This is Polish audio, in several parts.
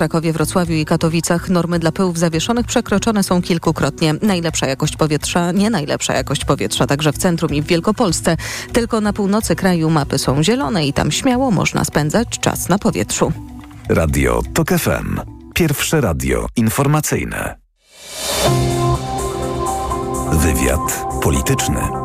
Krakowie, Wrocławiu i Katowicach normy dla pyłów zawieszonych przekroczone są kilkukrotnie. Najlepsza jakość powietrza, nie najlepsza jakość powietrza, także w centrum i w Wielkopolsce. Tylko na północy kraju mapy są zielone i tam śmiało można spędzać czas na powietrzu. Radio TOK FM. Pierwsze radio informacyjne. Wywiad polityczny.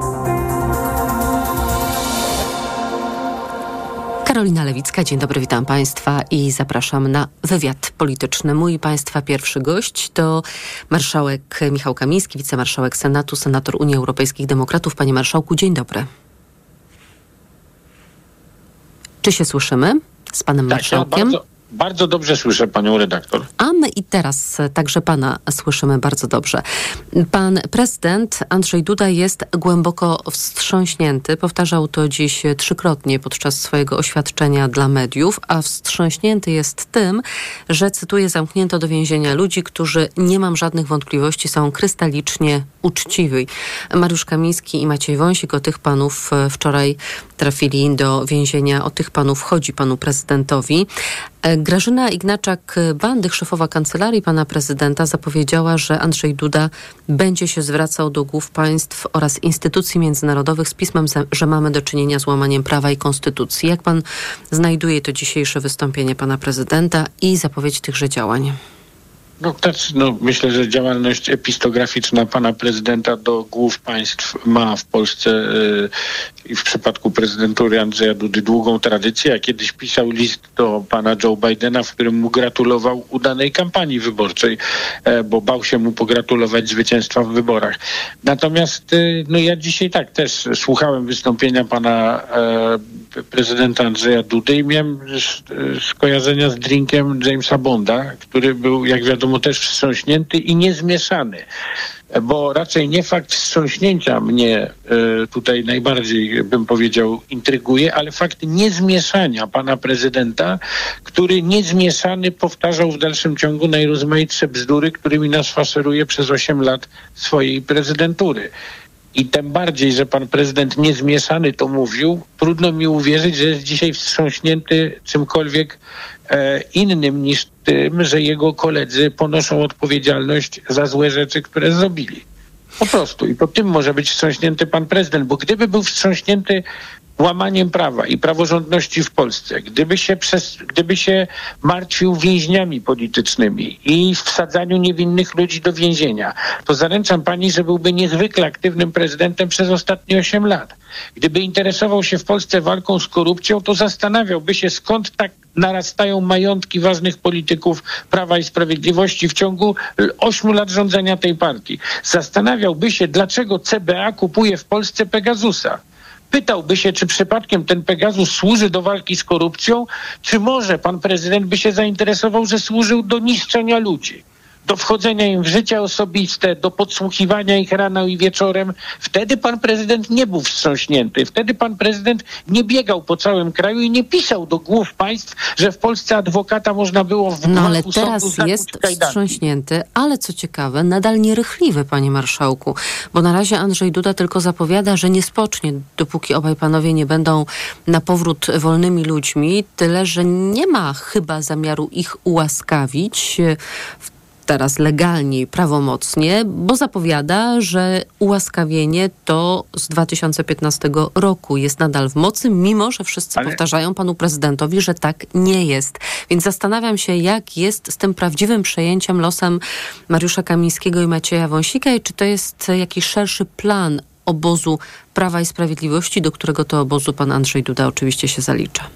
Karolina Lewicka, dzień dobry, witam Państwa i zapraszam na wywiad polityczny. Mój Państwa pierwszy gość to marszałek Michał Kamiński, wicemarszałek Senatu, senator Unii Europejskich Demokratów. Panie Marszałku, dzień dobry. Czy się słyszymy z Panem tak, Marszałkiem? Ja bardzo, bardzo dobrze słyszę Panią redaktor. A my i teraz także Pana słyszymy bardzo dobrze. Pan prezydent Andrzej Duda jest głęboko wstrząśnięty. Powtarzał to dziś trzykrotnie podczas swojego oświadczenia dla mediów, a wstrząśnięty jest tym, że cytuję, zamknięto do więzienia ludzi, którzy nie mam żadnych wątpliwości są krystalicznie uczciwi. Mariusz Kamiński i Maciej Wąsik o tych panów wczoraj trafili do więzienia. O tych panów chodzi panu prezydentowi. Grażyna Ignaczak-Bandych, szefowa kancelarii pana prezydenta, zapowiedziała, że Andrzej Duda będzie się zwracał do głów państw oraz instytucji międzynarodowych z pismem, że mamy do czynienia z łamaniem prawa i konstytucji. Jak pan znajduje to dzisiejsze wystąpienie pana prezydenta i zapowiedź tychże działań? No, też, no, myślę, że działalność epistograficzna pana prezydenta do głów państw ma w Polsce yy, i w przypadku prezydentury Andrzeja Dudy długą tradycję. Ja kiedyś pisał list do pana Joe Bidena, w którym mu gratulował udanej kampanii wyborczej, e, bo bał się mu pogratulować zwycięstwa w wyborach. Natomiast yy, no, ja dzisiaj tak też słuchałem wystąpienia pana e, prezydenta Andrzeja Dudy i miałem skojarzenia z drinkiem Jamesa Bonda, który był, jak wiadomo, wiadomo, też wstrząśnięty i niezmieszany. Bo raczej nie fakt wstrząśnięcia mnie y, tutaj najbardziej, bym powiedział, intryguje, ale fakt niezmieszania pana prezydenta, który niezmieszany powtarzał w dalszym ciągu najrozmaitsze bzdury, którymi nas faszeruje przez 8 lat swojej prezydentury. I tym bardziej, że pan prezydent niezmieszany to mówił, trudno mi uwierzyć, że jest dzisiaj wstrząśnięty czymkolwiek e, innym niż tym, że jego koledzy ponoszą odpowiedzialność za złe rzeczy, które zrobili. Po prostu. I po tym może być wstrząśnięty pan prezydent, bo gdyby był wstrząśnięty łamaniem prawa i praworządności w Polsce, gdyby się, przez, gdyby się martwił więźniami politycznymi i wsadzaniu niewinnych ludzi do więzienia, to zaręczam pani, że byłby niezwykle aktywnym prezydentem przez ostatnie 8 lat. Gdyby interesował się w Polsce walką z korupcją, to zastanawiałby się, skąd tak narastają majątki ważnych polityków Prawa i Sprawiedliwości w ciągu 8 lat rządzenia tej partii. Zastanawiałby się, dlaczego CBA kupuje w Polsce Pegasusa pytałby się, czy przypadkiem ten Pegasus służy do walki z korupcją, czy może pan prezydent by się zainteresował, że służył do niszczenia ludzi do wchodzenia im w życie osobiste, do podsłuchiwania ich rano i wieczorem. Wtedy pan prezydent nie był wstrząśnięty. Wtedy pan prezydent nie biegał po całym kraju i nie pisał do głów państw, że w Polsce adwokata można było w No ale teraz jest wstrząśnięty, ale co ciekawe, nadal nierychliwy, panie marszałku, bo na razie Andrzej Duda tylko zapowiada, że nie spocznie, dopóki obaj panowie nie będą na powrót wolnymi ludźmi, tyle, że nie ma chyba zamiaru ich ułaskawić w teraz legalnie i prawomocnie, bo zapowiada, że ułaskawienie to z 2015 roku jest nadal w mocy, mimo że wszyscy Ale... powtarzają panu prezydentowi, że tak nie jest. Więc zastanawiam się, jak jest z tym prawdziwym przejęciem losem Mariusza Kamińskiego i Macieja Wąsika i czy to jest jakiś szerszy plan obozu Prawa i Sprawiedliwości, do którego to obozu pan Andrzej Duda oczywiście się zalicza.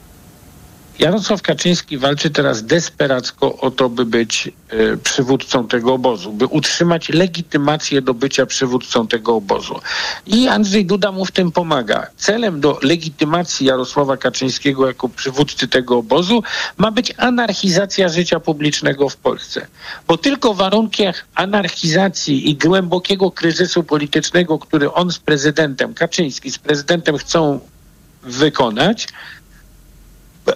Jarosław Kaczyński walczy teraz desperacko o to, by być y, przywódcą tego obozu, by utrzymać legitymację do bycia przywódcą tego obozu. I Andrzej Duda mu w tym pomaga. Celem do legitymacji Jarosława Kaczyńskiego jako przywódcy tego obozu ma być anarchizacja życia publicznego w Polsce. Bo tylko w warunkach anarchizacji i głębokiego kryzysu politycznego, który on z prezydentem, Kaczyński z prezydentem chcą wykonać,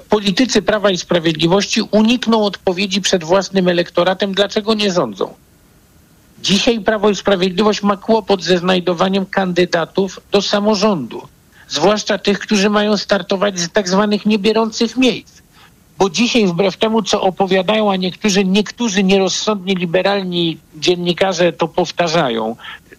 politycy Prawa i Sprawiedliwości unikną odpowiedzi przed własnym elektoratem, dlaczego nie rządzą. Dzisiaj Prawo i Sprawiedliwość ma kłopot ze znajdowaniem kandydatów do samorządu, zwłaszcza tych, którzy mają startować z tak zwanych niebierących miejsc. bo dzisiaj wbrew temu, co opowiadają, a niektórzy, niektórzy nierozsądni, liberalni dziennikarze to powtarzają,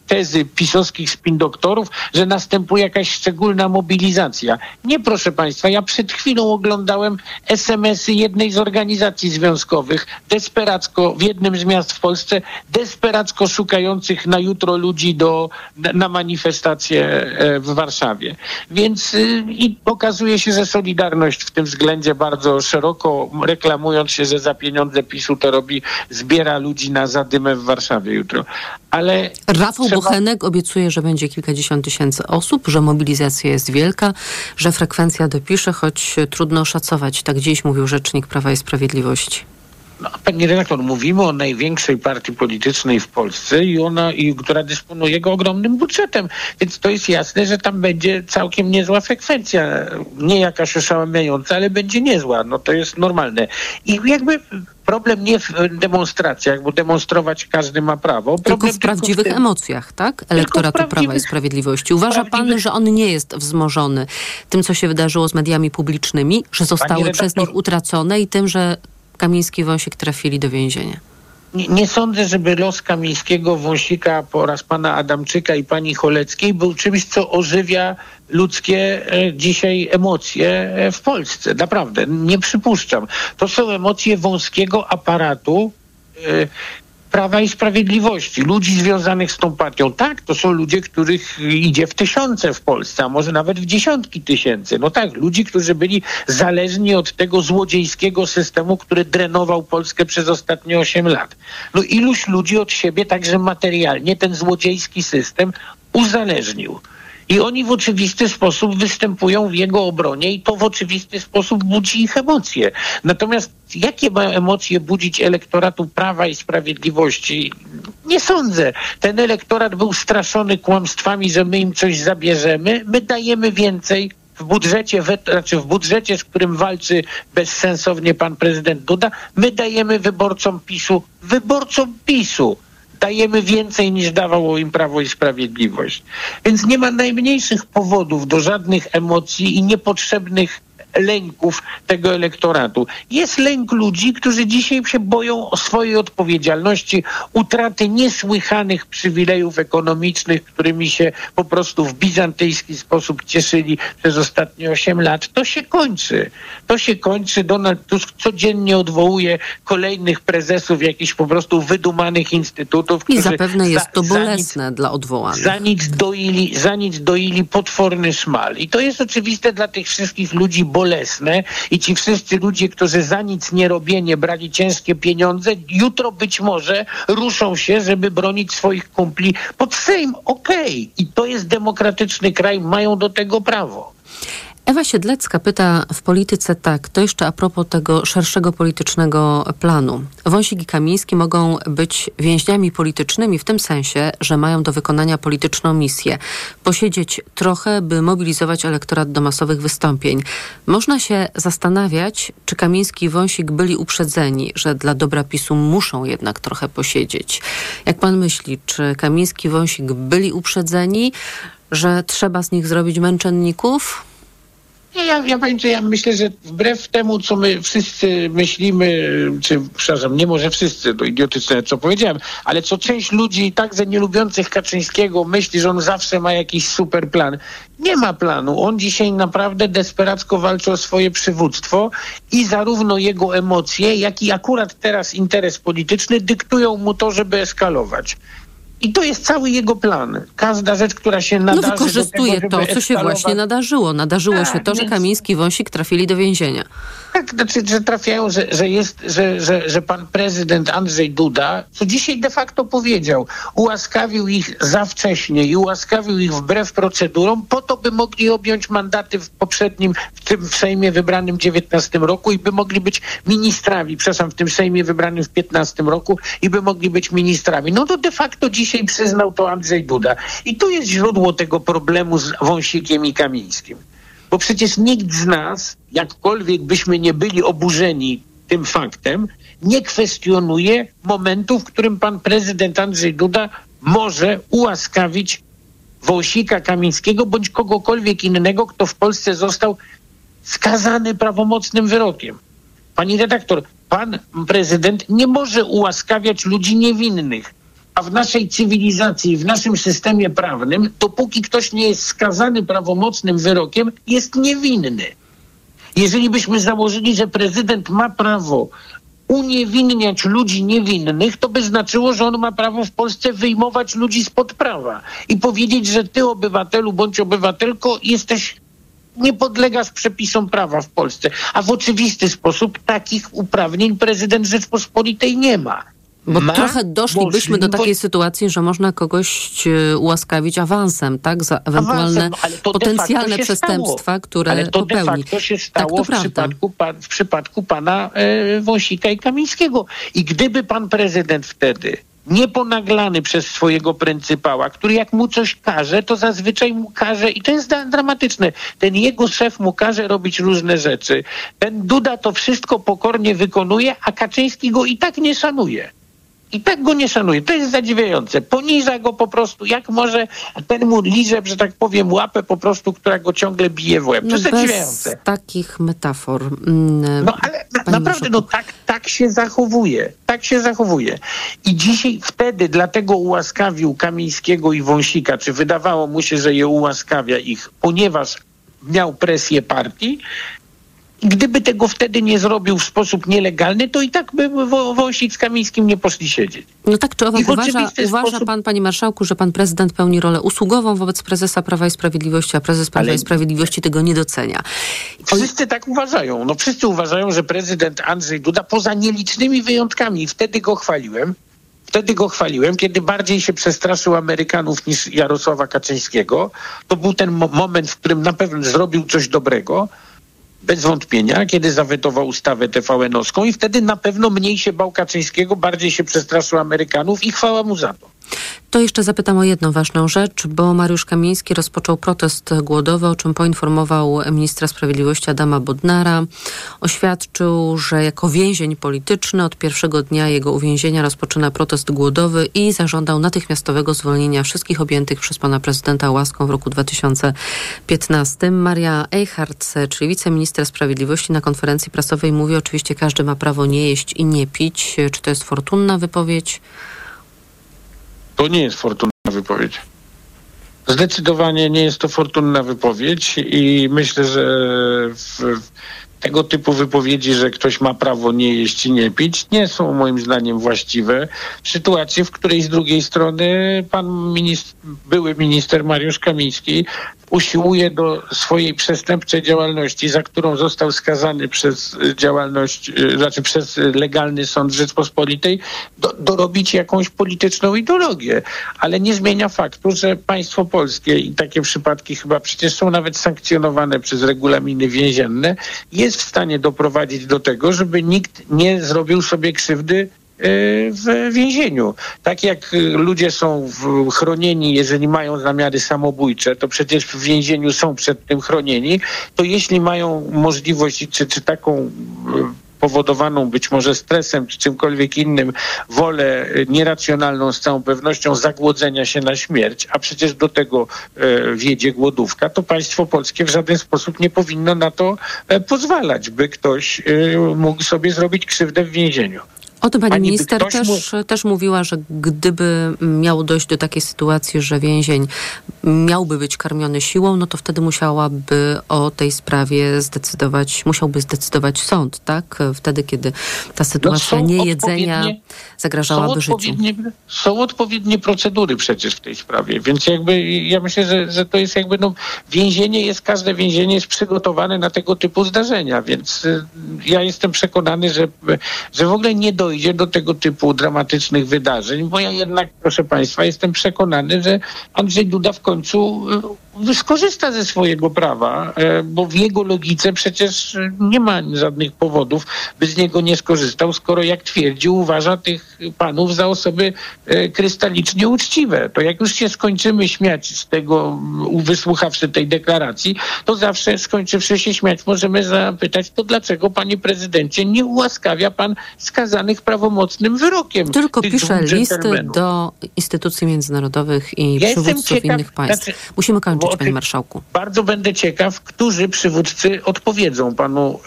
tezy pisowskich spin doktorów, że następuje jakaś szczególna mobilizacja. Nie, proszę Państwa, ja przed chwilą oglądałem SMS-y jednej z organizacji związkowych, desperacko w jednym z miast w Polsce, desperacko szukających na jutro ludzi do, na manifestację e, w Warszawie. Więc y, i okazuje się, że Solidarność w tym względzie bardzo szeroko, reklamując się, że za pieniądze PiSu to robi, zbiera ludzi na zadymę w Warszawie jutro. Ale Rafał. Bochenek obiecuje, że będzie kilkadziesiąt tysięcy osób, że mobilizacja jest wielka, że frekwencja dopisze, choć trudno szacować. Tak dziś mówił rzecznik Prawa i Sprawiedliwości. No, pani redaktor, mówimy o największej partii politycznej w Polsce i ona, i, która dysponuje go ogromnym budżetem, więc to jest jasne, że tam będzie całkiem niezła frekwencja. Nie jakaś oszałamiająca, ale będzie niezła. No to jest normalne. I jakby problem nie w demonstracjach, bo demonstrować każdy ma prawo. Problem tylko w prawdziwych tylko w tym, emocjach, tak? Elektoratu Prawa i Sprawiedliwości. Uważa pan, że on nie jest wzmożony tym, co się wydarzyło z mediami publicznymi, że zostały przez nich utracone i tym, że Kamiński i Wąsik trafili do więzienia? Nie, nie, sądzę, żeby los Kamińskiego, Wąsika oraz pana Adamczyka i pani Choleckiej był czymś, co ożywia ludzkie e, dzisiaj emocje e, w Polsce. Naprawdę, nie przypuszczam. To są emocje wąskiego aparatu, e, Prawa i Sprawiedliwości, ludzi związanych z tą partią. Tak, to są ludzie, których idzie w tysiące w Polsce, a może nawet w dziesiątki tysięcy. No tak, ludzi, którzy byli zależni od tego złodziejskiego systemu, który drenował Polskę przez ostatnie 8 lat. No iluś ludzi od siebie, także materialnie, ten złodziejski system uzależnił. I oni w oczywisty sposób występują w jego obronie i to w oczywisty sposób budzi ich emocje. Natomiast jakie mają emocje budzić elektoratu Prawa i Sprawiedliwości? Nie sądzę. Ten elektorat był straszony kłamstwami, że my im coś zabierzemy. My dajemy więcej w budżecie, znaczy w budżecie, z którym walczy bezsensownie pan prezydent Duda, my dajemy wyborcom PiSu, wyborcom PiSu dajemy więcej niż dawało im Prawo i Sprawiedliwość. Więc nie ma najmniejszych powodów do żadnych emocji i niepotrzebnych lęków tego elektoratu. Jest lęk ludzi, którzy dzisiaj się boją o swojej odpowiedzialności, utraty niesłychanych przywilejów ekonomicznych, którymi się po prostu w bizantyjski sposób cieszyli przez ostatnie 8 lat. To się kończy. To się kończy. Donald Tusk codziennie odwołuje kolejnych prezesów jakichś po prostu wydumanych instytutów. I zapewne jest to bolesne nic, dla odwołanych. Za nic, doili, za nic doili potworny szmal. I to jest oczywiste dla tych wszystkich ludzi bolesne bolesne i ci wszyscy ludzie, którzy za nic nie robienie brali ciężkie pieniądze, jutro być może ruszą się, żeby bronić swoich kumpli pod Sejm. Okej. Okay. I to jest demokratyczny kraj, mają do tego prawo. Ewa Siedlecka pyta w polityce tak, to jeszcze a propos tego szerszego politycznego planu. Wąsik i Kamiński mogą być więźniami politycznymi w tym sensie, że mają do wykonania polityczną misję. Posiedzieć trochę, by mobilizować elektorat do masowych wystąpień. Można się zastanawiać, czy Kamiński i Wąsik byli uprzedzeni, że dla dobra PiSu muszą jednak trochę posiedzieć. Jak pan myśli, czy Kamiński i Wąsik byli uprzedzeni, że trzeba z nich zrobić męczenników? Nie, ja, ja powiem, ja myślę, że wbrew temu, co my wszyscy myślimy, czy przepraszam, nie może wszyscy, to idiotyczne, co powiedziałem, ale co część ludzi także nie lubiących Kaczyńskiego myśli, że on zawsze ma jakiś super plan. Nie ma planu. On dzisiaj naprawdę desperacko walczy o swoje przywództwo i zarówno jego emocje, jak i akurat teraz interes polityczny dyktują mu to, żeby eskalować. I to jest cały jego plan. Każda rzecz, która się no, nadarzy... No wykorzystuje tego, to, co się właśnie nadarzyło. Nadarzyło tak, się to, że Kamiński i Wąsik trafili do więzienia. Tak, znaczy, że trafiają, że, że jest, że, że, że pan prezydent Andrzej Duda, co dzisiaj de facto powiedział, ułaskawił ich za wcześnie i ułaskawił ich wbrew procedurom, po to, by mogli objąć mandaty w poprzednim, w tym Sejmie wybranym w 19 roku i by mogli być ministrami, przepraszam, w tym Sejmie wybranym w 15 roku i by mogli być ministrami. No to de facto dzisiaj przyznał to Andrzej Duda. I tu jest źródło tego problemu z Wąsikiem i Kamińskim. Bo przecież nikt z nas, jakkolwiek byśmy nie byli oburzeni tym faktem, nie kwestionuje momentu, w którym pan prezydent Andrzej Duda może ułaskawić Wąsika Kamińskiego bądź kogokolwiek innego, kto w Polsce został skazany prawomocnym wyrokiem. Pani redaktor, pan prezydent nie może ułaskawiać ludzi niewinnych. A w naszej cywilizacji, w naszym systemie prawnym, dopóki ktoś nie jest skazany prawomocnym wyrokiem, jest niewinny. Jeżeli byśmy założyli, że prezydent ma prawo uniewinniać ludzi niewinnych, to by znaczyło, że on ma prawo w Polsce wyjmować ludzi spod prawa i powiedzieć, że ty obywatelu bądź obywatelko jesteś nie podlegasz przepisom prawa w Polsce. A w oczywisty sposób takich uprawnień prezydent Rzeczpospolitej nie ma. Bo ma trochę doszlibyśmy do takiej sytuacji, że można kogoś e, ułaskawić awansem, tak? Za ewentualne Awansem, potencjalne przestępstwa, stało. które ale to popełni. de facto się stało tak, to w, przypadku, pa, w przypadku pana e, Wąsika i Kamińskiego. I gdyby pan prezydent wtedy nie ponaglany przez swojego pryncypała, który jak mu coś każe, to zazwyczaj mu każe, i to jest dramatyczne, ten jego szef mu każe robić różne rzeczy. Ten Duda to wszystko pokornie wykonuje, a Kaczyński go i tak nie szanuje. I tak go nie szanuje. To jest zadziwiające. Poniża go po prostu, jak może ten mu liże, że tak powiem, łapę po prostu, która go ciągle bije w łeb. To No jest bez zadziwiające. takich metafor. mm, No ale na, naprawdę, no tak, tak się zachowuje. Tak się zachowuje. I dzisiaj wtedy dlatego ułaskawił Kamińskiego i Wąsika, czy wydawało mu się, że je ułaskawia ich, ponieważ miał presję partii. Gdyby tego wtedy nie zrobił w sposób nielegalny, to i tak by Wą- Wąsik z Kamińskim nie poszli siedzieć. No tak czy owak, uważa, uważa sposób- pan, panie marszałku, że pan prezydent pełni rolę usługową wobec prezesa Prawa i Sprawiedliwości, a prezes Prawa Ale- i Sprawiedliwości tego nie docenia. O- Wszyscy tak uważają. No wszyscy uważają, że prezydent Andrzej Duda, poza nielicznymi wyjątkami, wtedy go chwaliłem, wtedy go chwaliłem, kiedy bardziej się przestraszył Amerykanów niż Jarosława Kaczyńskiego. To był ten mo- moment, w którym na pewno zrobił coś dobrego. Bez wątpienia, kiedy zawetował ustawę TVN-owską i wtedy na pewno mniej się bał Kaczyńskiego, bardziej się przestraszył Amerykanów i chwała mu za to. To jeszcze zapytam o jedną ważną rzecz, bo Mariusz Kamiński rozpoczął protest głodowy, o czym poinformował ministra sprawiedliwości Adama Bodnara. Oświadczył, że jako więzień polityczny od pierwszego dnia jego uwięzienia rozpoczyna protest głodowy i zażądał natychmiastowego zwolnienia wszystkich objętych przez pana prezydenta łaską w roku 2015. Maria Eichhardt, czyli wiceminister sprawiedliwości na konferencji prasowej mówi oczywiście każdy ma prawo nie jeść i nie pić. Czy to jest fortunna wypowiedź? To nie jest fortunna wypowiedź. Zdecydowanie nie jest to fortunna wypowiedź i myślę, że w, w tego typu wypowiedzi, że ktoś ma prawo nie jeść i nie pić, nie są moim zdaniem właściwe w sytuacji, w której z drugiej strony pan minister, były minister Mariusz Kamiński usiłuje do swojej przestępczej działalności, za którą został skazany przez działalność, y, znaczy przez legalny sąd Rzeczpospolitej, do, dorobić jakąś polityczną ideologię. Ale nie zmienia faktu, że państwo polskie i takie przypadki chyba przecież są nawet sankcjonowane przez regulaminy więzienne, jest w stanie doprowadzić do tego, żeby nikt nie zrobił sobie krzywdy y, w więzieniu. Tak jak y, ludzie są chronieni, jeżeli mają zamiary samobójcze, to przecież w więzieniu są przed tym chronieni, to jeśli mają możliwość, czy, czy taką y, powodowaną być może stresem czy czymkolwiek innym wolę y, nieracjonalną z całą pewnością zagłodzenia się na śmierć, a przecież do tego e, wiedzie głodówka, to państwo polskie w żaden sposób nie powinno na to e, pozwalać, by ktoś e, mógł sobie zrobić krzywdę w więzieniu. O tym pani, Pani minister też, też mówiła, że gdyby miało dojść do takiej sytuacji, że więzień miałby być karmiony siłą, no to wtedy musiałaby o tej sprawie zdecydować, musiałby zdecydować sąd, tak? Wtedy, kiedy ta sytuacja No niejedzenia zagrażałaby są życiu. są odpowiednie procedury przecież w tej sprawie, więc jakby ja myślę, że, że to jest jakby no, więzienie jest, każde więzienie jest przygotowane na tego typu zdarzenia, więc y, ja jestem przekonany, że, że w ogóle nie dojdzie do tego typu dramatycznych wydarzeń, bo ja jednak, proszę Państwa, jestem przekonany, że Andrzej Duda w końcu y, skorzysta ze swojego prawa, e, bo w jego logice przecież y, nie ma żadnych powodów, by z niego nie skorzystał, skoro jak twierdzi, uważa tych panów za osoby e, krystalicznie uczciwe. To jak już się skończymy śmiać z tego, wysłuchawszy tej deklaracji, to zawsze skończywszy się śmiać, możemy zapytać, to dlaczego, panie prezydencie, nie ułaskawia pan skazanych prawomocnym wyrokiem? Tylko pisze listy do instytucji międzynarodowych i Ja przywódców ciekaw, innych państw. znaczy, Musimy kończyć. Powiedzieć, panie marszałku? Bardzo będę ciekaw, którzy przywódcy odpowiedzą panu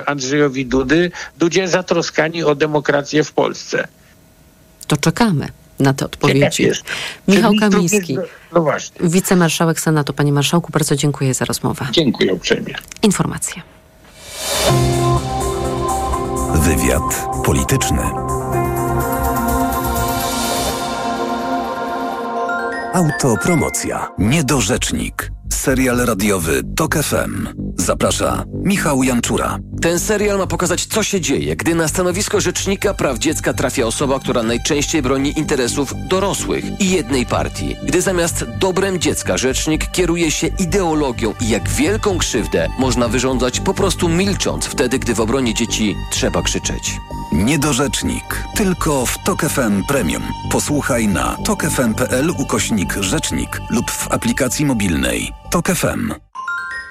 e, Andrzejowi Dudy, Dudzie zatroskani o demokrację w Polsce. To czekamy na te odpowiedzi. Jest. Michał Kamiński, No wicemarszałek Senatu. Panie marszałku, bardzo dziękuję za rozmowę. Dziękuję uprzejmie. Informacje. Wywiad polityczny. Autopromocja. Niedorzecznik. Serial radiowy TOK FM. Zaprasza Michał Janczura. Ten serial ma pokazać, co się dzieje, gdy na stanowisko rzecznika praw dziecka trafia osoba, która najczęściej broni interesów dorosłych i jednej partii. Gdy zamiast dobrem dziecka rzecznik kieruje się ideologią i jak wielką krzywdę można wyrządzać po prostu milcząc wtedy, gdy w obronie dzieci trzeba krzyczeć. Niedorzecznik. Tylko w TOK FM Premium. Posłuchaj na tokefm.pl ukośnik rzecznik lub w aplikacji mobilnej TOK FM.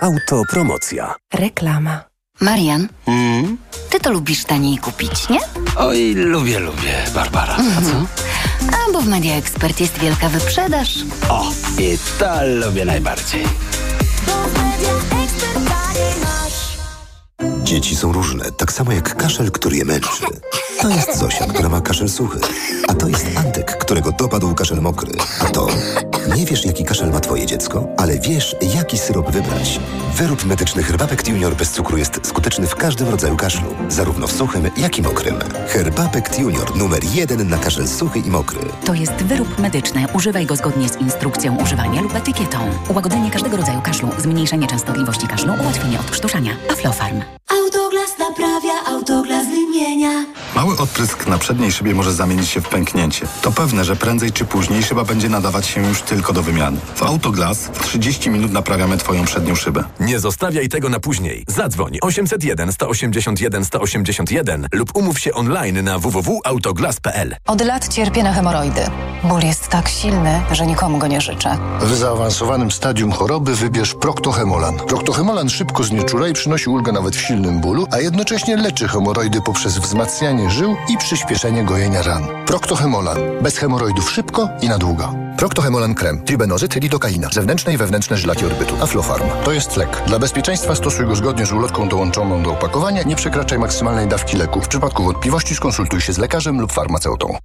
Autopromocja. Reklama. Marian, ty to lubisz taniej kupić, nie? Oj, lubię, lubię, Barbara. A co? A bo w Media Expert jest wielka wyprzedaż. O, i to lubię najbardziej. Dzieci są różne, tak samo jak kaszel, który je męczy. To jest Zosia, która ma kaszel suchy. A to jest Antek, którego dopadł kaszel mokry. A to... Nie wiesz, jaki kaszel ma twoje dziecko, ale wiesz, jaki syrop wybrać. Wyrób medyczny Herbapekt Junior bez cukru jest skuteczny w każdym rodzaju kaszlu. Zarówno w suchym, jak i mokrym. Herbapekt Junior numer jeden na kaszel suchy i mokry. To jest wyrób medyczny. Używaj go zgodnie z instrukcją używania lub etykietą. Ułagodzenie każdego rodzaju kaszlu, zmniejszenie częstotliwości kaszlu, ułatwienie odkrztuszania. Aflofarm. Autoglas naprawia, autoglas wymienia. Mały odprysk na przedniej szybie może zamienić się w pęknięcie. To pewne, że prędzej czy później szyba będzie nadawać się już tylko do wymiany. W Autoglas w 30 minut naprawiamy Twoją przednią szybę. Nie zostawiaj tego na później. Zadzwoń 801 181 181 lub umów się online na www.autoglas.pl. Od lat cierpię na hemoroidy. Ból jest tak silny, że nikomu go nie życzę. W zaawansowanym stadium choroby wybierz Proctohemolan. Proctohemolan szybko znieczula i przynosi ulgę nawet w silnym bólu, a jednocześnie leczy hemoroidy poprzez wzmacnianie żył i przyspieszenie gojenia ran. Proctohemolan. Bez hemoroidów szybko i na długo. Proctohemolan krem. Tribenozyt, lidokaina. Zewnętrzne i wewnętrzne żylaki orbytu. Aflofarm. To jest lek. Dla bezpieczeństwa stosuj go zgodnie z ulotką dołączoną do opakowania. Nie przekraczaj maksymalnej dawki leku. W przypadku wątpliwości skonsultuj się z lekarzem lub farmaceutą.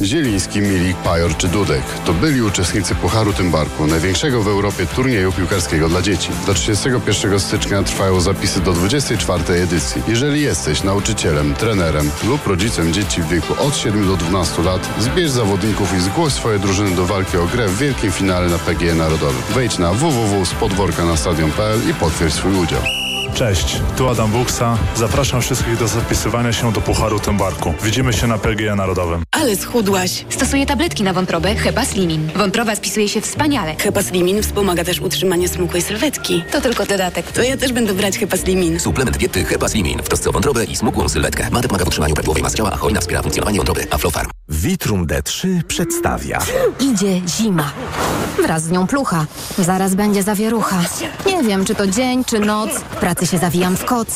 Zieliński, Milik, Pajor czy Dudek to byli uczestnicy Pucharu Tymbarku, największego w Europie turnieju piłkarskiego dla dzieci. Do 31 stycznia trwają zapisy do 24 edycji. Jeżeli jesteś nauczycielem, trenerem lub rodzicem dzieci w wieku od 7 do 12 lat, zbierz zawodników i zgłoś swoje drużyny do walki o grę w wielkim finale na PGE Narodowym. Wejdź na www.spodworkanastadion.pl i potwierdź swój udział. Cześć, tu Adam Buksa. Zapraszam wszystkich do zapisywania się do Pucharu Tymbarku. Widzimy się na PGE Narodowym. Ale schudłaś. Stosuję tabletki na wątrobę Hepa Slimin. Wątroba spisuje się wspaniale. Hepa Slimin wspomaga też utrzymanie smukłej sylwetki. To tylko dodatek. To ja też będę brać Hepa Slimin. Suplement diety Hepa Slimin w trosce o wątrobę i smukłą sylwetkę. Mate pomaga w utrzymaniu prawidłowej masy ciała, a hojna wspiera funkcjonowanie wątroby. Aflofarm. Vitrum D3 przedstawia. Idzie zima. Wraz z nią plucha. Zaraz będzie zawierucha. Nie wiem, czy to dzień, czy noc. W pracy się zawijam w koc.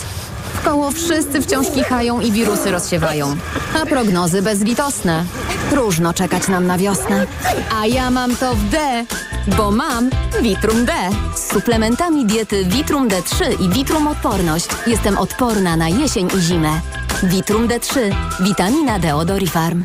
W koło wszyscy wciąż kichają i wirusy rozsiewają. A prognozy bezlitosne. Próżno czekać nam na wiosnę. A ja mam to w D, bo mam Vitrum D. Z suplementami diety Vitrum D3 i Vitrum Odporność jestem odporna na jesień i zimę. Vitrum D3. Witamina D od Orifarm.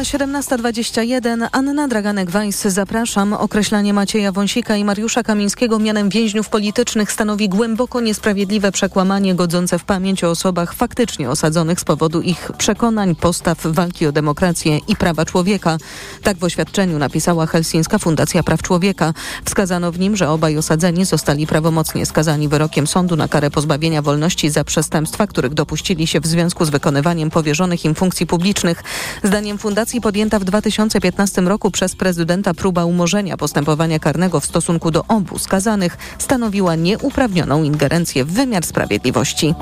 Minęła Minęła 17.21. Anna Draganek-Weiss, zapraszam. Określanie Macieja Wąsika i Mariusza Kamińskiego mianem więźniów politycznych stanowi głęboko niesprawiedliwe przekłamanie godzące w pamięć o osobach faktycznie osadzonych z powodu ich przekonań, postaw, walki o demokrację i prawa człowieka. Tak w oświadczeniu napisała Helsińska Fundacja Praw Człowieka. Wskazano w nim, że obaj osadzeni zostali prawomocnie skazani wyrokiem sądu na karę pozbawienia wolności za przestępstwa, których dopuścili się w związku z wykonywaniem powierzonych im funkcji publicznych. Zdaniem fundacji podjęta w 2015 roku przez prezydenta próba umorzenia postępowania karnego w stosunku do obu skazanych stanowiła nieuprawnioną ingerencję w wymiar sprawiedliwości.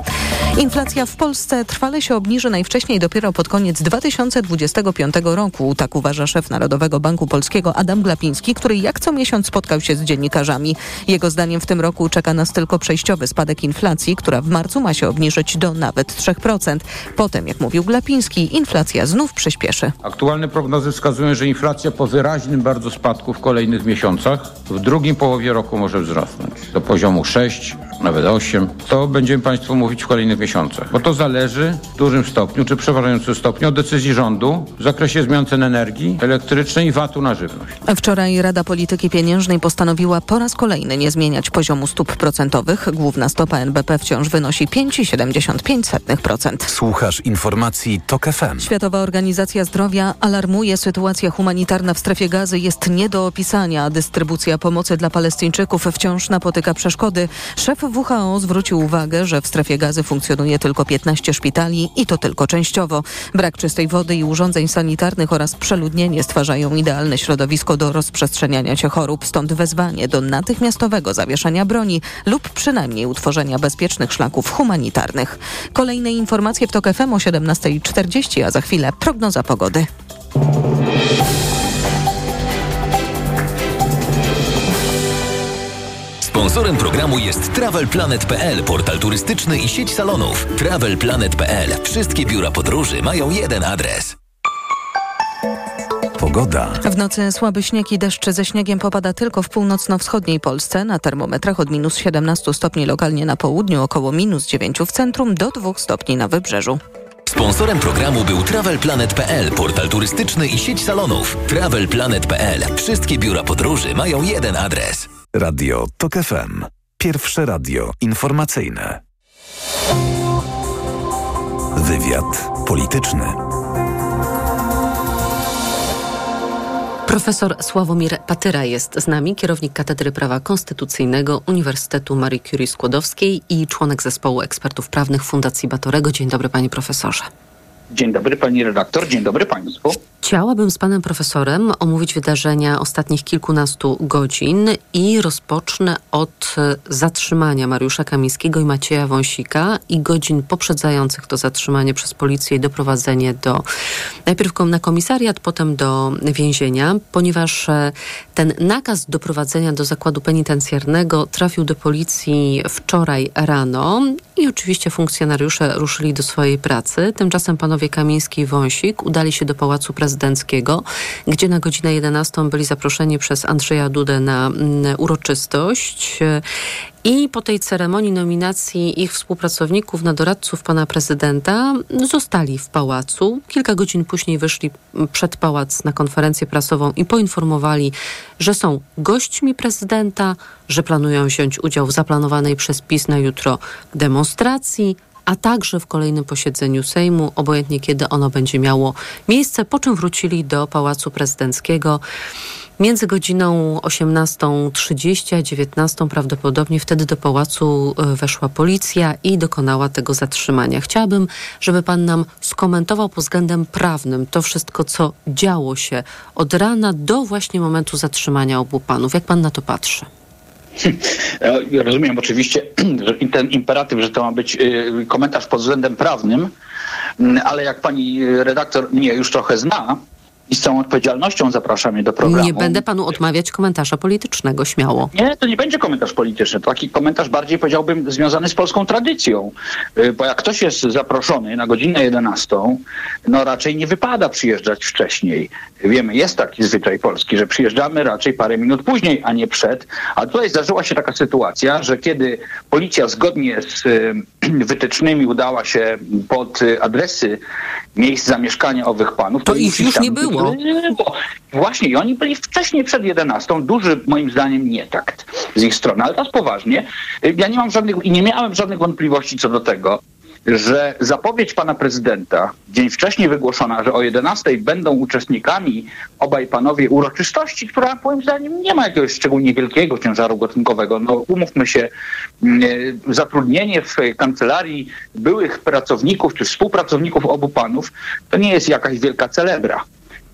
Inflacja w Polsce trwale się obniży najwcześniej dopiero pod koniec 2025 roku, tak uważa szef Narodowego Banku Polskiego Adam Glapiński, który jak co miesiąc spotkał się z dziennikarzami. Jego zdaniem w tym roku czeka nas tylko przejściowy spadek inflacji, która w marcu ma się obniżyć do nawet 3%. Potem, jak mówił Glapiński, inflacja znów przyspieszy. Aktualne prognozy wskazują, że inflacja po wyraźnym bardzo spadku w kolejnych miesiącach w drugim połowie roku może wzrosnąć do poziomu 6, nawet 8. To będziemy Państwu mówić w kolejnych miesiącach, bo to zależy w dużym stopniu, czy przeważającym stopniu od decyzji rządu w zakresie zmian cen energii elektrycznej i VAT-u na żywność. Wczoraj Rada Polityki Pieniężnej postanowiła po raz kolejny nie zmieniać poziomu stóp procentowych. Główna stopa NBP wciąż wynosi 5,75%. Słuchasz informacji TOK FM. Światowa Organizacja Zdrowia alarmuje, sytuacja humanitarna w strefie gazy jest nie do opisania. Dystrybucja pomocy dla Palestyńczyków wciąż napotyka przeszkody. Szef WHO zwrócił uwagę, że w strefie gazy funkcjonuje tylko 15 szpitali i to tylko częściowo. Brak czystej wody i urządzeń sanitarnych oraz przeludnienie stwarzają idealne środowisko do rozprzestrzeniania się chorób. Stąd wezwanie do natychmiastowego zawieszania broni lub przynajmniej utworzenia bezpiecznych szlaków humanitarnych. Kolejne informacje w TOK FM o 17.40, a za chwilę prognoza pogody. Sponsorem programu jest TravelPlanet.pl, portal turystyczny i sieć salonów. TravelPlanet.pl. Wszystkie biura podróży mają jeden adres. Pogoda. W nocy słaby śnieg i deszcz ze śniegiem popada tylko w północno-wschodniej Polsce. Na termometrach od minus 17 stopni lokalnie na południu, około minus 9 w centrum, do 2 stopni na wybrzeżu. Sponsorem programu był TravelPlanet.pl, portal turystyczny i sieć salonów. TravelPlanet.pl. Wszystkie biura podróży mają jeden adres. Radio TOK FM. Pierwsze radio informacyjne. Wywiad polityczny. Profesor Sławomir Patyra jest z nami, kierownik Katedry Prawa Konstytucyjnego Uniwersytetu Marii Curie Skłodowskiej i członek zespołu ekspertów prawnych Fundacji Batorego. Dzień dobry, panie profesorze. Dzień dobry pani redaktor, dzień dobry państwu. Chciałabym z panem profesorem omówić wydarzenia ostatnich kilkunastu godzin i rozpocznę od zatrzymania Mariusza Kamińskiego i Macieja Wąsika i godzin poprzedzających to zatrzymanie przez policję i doprowadzenie do najpierw na komisariat, potem do więzienia, ponieważ ten nakaz doprowadzenia do zakładu penitencjarnego trafił do policji wczoraj rano i oczywiście funkcjonariusze ruszyli do swojej pracy. Tymczasem panowie Kamiński i Wąsik udali się do Pałacu Prezydenckiego, gdzie na godzinę 11 byli zaproszeni przez Andrzeja Dudę na mm, uroczystość. I po tej ceremonii nominacji ich współpracowników na doradców pana prezydenta zostali w pałacu. Kilka godzin później wyszli przed pałac na konferencję prasową i poinformowali, że są gośćmi prezydenta, że planują wziąć udział w zaplanowanej przez PiS na jutro demonstracji, a także w kolejnym posiedzeniu Sejmu, obojętnie kiedy ono będzie miało miejsce, po czym wrócili do Pałacu Prezydenckiego. Między godziną 18.30 a 19.00 prawdopodobnie wtedy do pałacu weszła policja i dokonała tego zatrzymania. Chciałabym, żeby pan nam skomentował pod względem prawnym to wszystko, co działo się od rana do właśnie momentu zatrzymania obu panów. Jak pan na to patrzy? Rozumiem oczywiście ten imperatyw, że to ma być komentarz pod względem prawnym, ale jak pani redaktor mnie już trochę zna, i z całą odpowiedzialnością zapraszam mnie do programu. Nie będę panu odmawiać komentarza politycznego, śmiało. Nie, to nie będzie komentarz polityczny. To taki komentarz bardziej powiedziałbym związany z polską tradycją. Bo jak ktoś jest zaproszony na godzinę 11, no raczej nie wypada przyjeżdżać wcześniej. Wiemy, jest taki zwyczaj polski, że przyjeżdżamy raczej parę minut później, a nie przed. A tutaj zdarzyła się taka sytuacja, że kiedy policja zgodnie z wytycznymi udała się pod y, adresy miejsc zamieszkania owych panów, To ich już nie było. Było. Właśnie, i oni byli wcześniej przed 11. Duży, moim zdaniem, nietakt z ich strony. Ale teraz poważnie. Ja nie mam żadnych i nie miałem żadnych wątpliwości co do tego, że zapowiedź pana prezydenta, dzień wcześniej wygłoszona, że o 11 będą uczestnikami obaj panowie uroczystości, która moim zdaniem nie ma jakiegoś szczególnie wielkiego ciężaru gatunkowego. No umówmy się, mm, e, zatrudnienie w kancelarii byłych pracowników czy współpracowników obu panów to nie jest jakaś wielka celebra.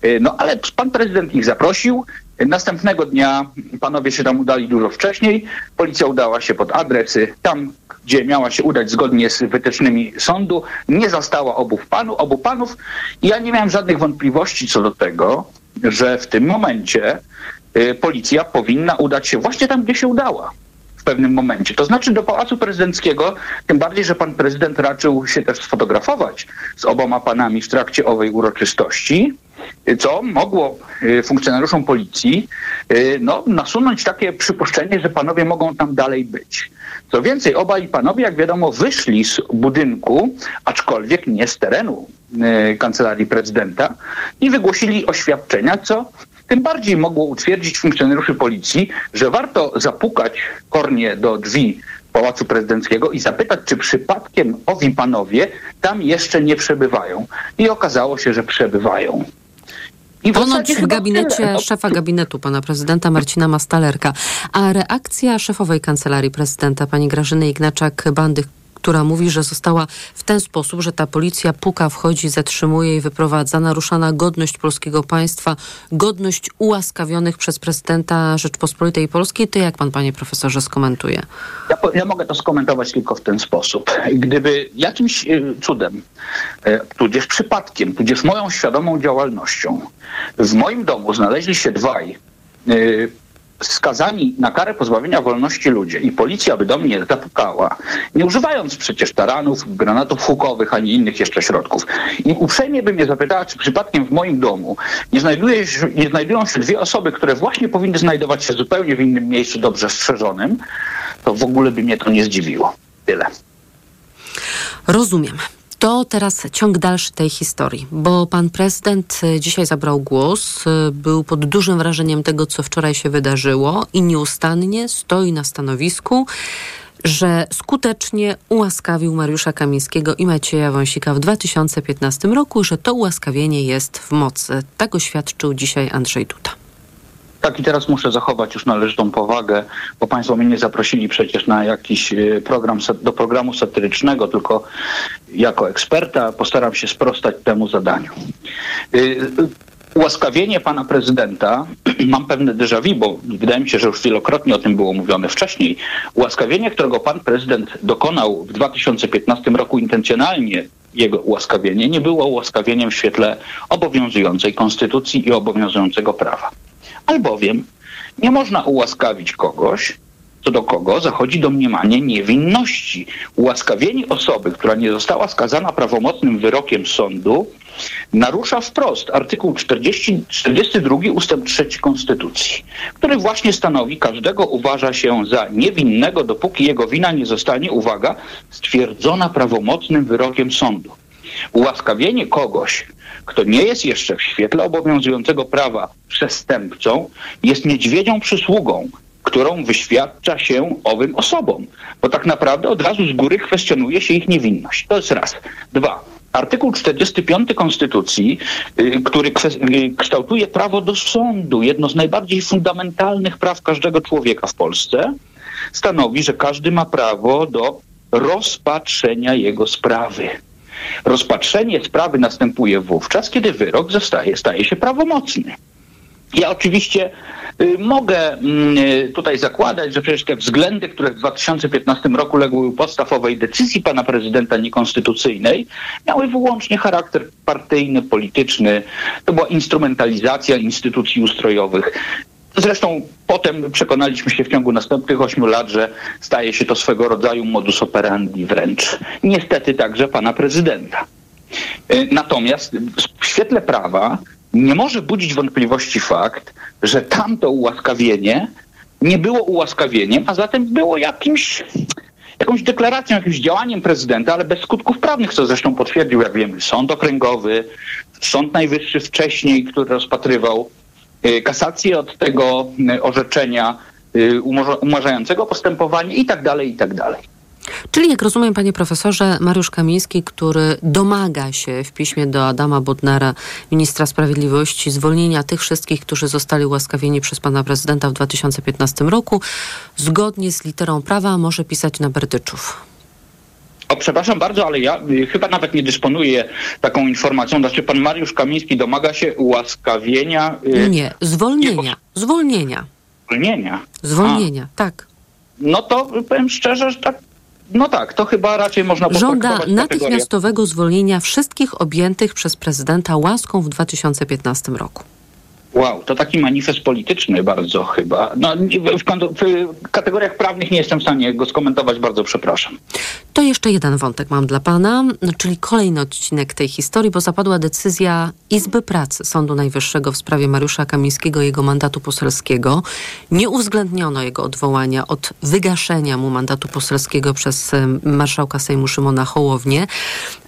E, No ale pan prezydent ich zaprosił. Następnego dnia panowie się tam udali dużo wcześniej. Policja udała się pod adresy tam, gdzie miała się udać zgodnie z wytycznymi sądu. Nie zastała obu, panu, obu panów. I ja nie miałem żadnych wątpliwości co do tego, że w tym momencie y, policja powinna udać się właśnie tam, gdzie się udała pewnym momencie. To znaczy do Pałacu Prezydenckiego, tym bardziej, że pan prezydent raczył się też sfotografować z oboma panami w trakcie owej uroczystości, co mogło y, funkcjonariuszom policji y, no, nasunąć takie przypuszczenie, że panowie mogą tam dalej być. Co więcej, obaj panowie, jak wiadomo, wyszli z budynku, aczkolwiek nie z terenu y, kancelarii prezydenta i wygłosili oświadczenia, co tym bardziej mogło utwierdzić funkcjonariuszy policji, że warto zapukać kornie do drzwi Pałacu Prezydenckiego i zapytać, czy przypadkiem owi panowie tam jeszcze nie przebywają. I okazało się, że przebywają. I w Ponoć w gabinecie szefa gabinetu pana prezydenta Marcina Mastalerka. A reakcja szefowej kancelarii prezydenta pani Grażyny Ignaczak-Bandy, która mówi, że została w ten sposób, że ta policja puka, wchodzi, zatrzymuje i wyprowadza, naruszana godność polskiego państwa, godność ułaskawionych przez prezydenta Rzeczpospolitej Polskiej. To jak pan, panie profesorze, skomentuje? Ja, ja mogę to skomentować tylko w ten sposób. Gdyby jakimś e, cudem, e, tudzież przypadkiem, tudzież moją świadomą działalnością, w moim domu znaleźli się dwaj e, skazani na karę pozbawienia wolności ludzie i policja by do mnie zapukała, nie używając przecież taranów, granatów hukowych, ani innych jeszcze środków. I uprzejmie by mnie zapytała, czy przypadkiem w moim domu nie, znajduje się, nie znajdują się dwie osoby, które właśnie powinny znajdować się zupełnie w innym miejscu, dobrze strzeżonym, to w ogóle by mnie to nie zdziwiło. Tyle. Rozumiem. To teraz ciąg dalszy tej historii, bo pan prezydent y, dzisiaj zabrał głos, y, był pod dużym wrażeniem tego, co wczoraj się wydarzyło i nieustannie stoi na stanowisku, że skutecznie ułaskawił Mariusza Kamińskiego i Macieja Wąsika w 2015 roku, że to ułaskawienie jest w mocy. Tak oświadczył dzisiaj Andrzej Duda. Tak i teraz muszę zachować już należytą powagę, bo Państwo mnie nie zaprosili przecież na jakiś e, program, do programu satyrycznego, tylko jako eksperta postaram się sprostać temu zadaniu. Y, Ułaskawienie pana prezydenta, mam pewne déjà vu, bo wydaje mi się, że już wielokrotnie o tym było mówione wcześniej. Ułaskawienie, którego pan prezydent dokonał w 2015 roku intencjonalnie, jego ułaskawienie, nie było ułaskawieniem w świetle obowiązującej konstytucji i obowiązującego prawa. Albowiem nie można ułaskawić kogoś, co do kogo zachodzi domniemanie niewinności. Ułaskawienie osoby, która nie została skazana prawomocnym wyrokiem sądu, narusza wprost artykuł 40, 42 ustęp 3 Konstytucji, który właśnie stanowi, każdego uważa się za niewinnego, dopóki jego wina nie zostanie, uwaga, stwierdzona prawomocnym wyrokiem sądu. Ułaskawienie kogoś, kto nie jest jeszcze w świetle obowiązującego prawa przestępcą, jest niedźwiedzią przysługą, którą wyświadcza się owym osobom. Bo tak naprawdę od razu z góry kwestionuje się ich niewinność. To jest raz. Dwa. Artykuł 45 Konstytucji, y, który y, kształtuje prawo do sądu, jedno z najbardziej fundamentalnych praw każdego człowieka w Polsce, stanowi, że każdy ma prawo do rozpatrzenia jego sprawy. Rozpatrzenie sprawy następuje wówczas, kiedy wyrok zostaje, staje się prawomocny. Ja oczywiście y, mogę mm, y, tutaj zakładać, że przecież te względy, które w 2015 roku legły u podstawowej decyzji pana prezydenta niekonstytucyjnej, miały wyłącznie charakter partyjny, polityczny. To była instrumentalizacja instytucji ustrojowych. Zresztą potem przekonaliśmy się w ciągu następnych ośmiu lat, że staje się to swego rodzaju modus operandi wręcz. Niestety także pana prezydenta. Y, Natomiast w świetle prawa nie może budzić wątpliwości fakt, że tamto ułaskawienie nie było ułaskawieniem, a zatem było jakimś, jakąś deklaracją, jakimś działaniem prezydenta, ale bez skutków prawnych, co zresztą potwierdził, jak wiemy, Sąd Okręgowy, Sąd Najwyższy wcześniej, który rozpatrywał kasację od tego y, orzeczenia y, umarzającego postępowanie i tak dalej, i tak dalej. Czyli jak rozumiem, panie profesorze, Mariusz Kamiński, który domaga się w piśmie do Adama Bodnara, ministra sprawiedliwości, zwolnienia tych wszystkich, którzy zostali ułaskawieni przez pana prezydenta w 2015 roku, zgodnie z literą prawa może pisać na Berdyczów. O, przepraszam bardzo, ale ja y, chyba nawet nie dysponuję taką informacją. Znaczy, pan Mariusz Kamiński domaga się ułaskawienia. y, Nie, zwolnienia. Zwolnienia. Zwolnienia. Zwolnienia, tak. No to powiem szczerze, że tak. No tak, to chyba raczej można Żąda potraktować kategorię- natychmiastowego zwolnienia wszystkich objętych przez prezydenta łaską w 2015 roku. Wow, to taki manifest polityczny bardzo chyba. No, w, w, kategoriach prawnych nie jestem w stanie go skomentować, bardzo przepraszam. To jeszcze jeden wątek mam dla Pana, czyli kolejny odcinek tej historii, bo zapadła decyzja Izby Pracy Sądu Najwyższego w sprawie Mariusza Kamińskiego i jego mandatu poselskiego. Nie uwzględniono jego odwołania od wygaszenia mu mandatu poselskiego przez marszałka Sejmu Szymona Hołownię.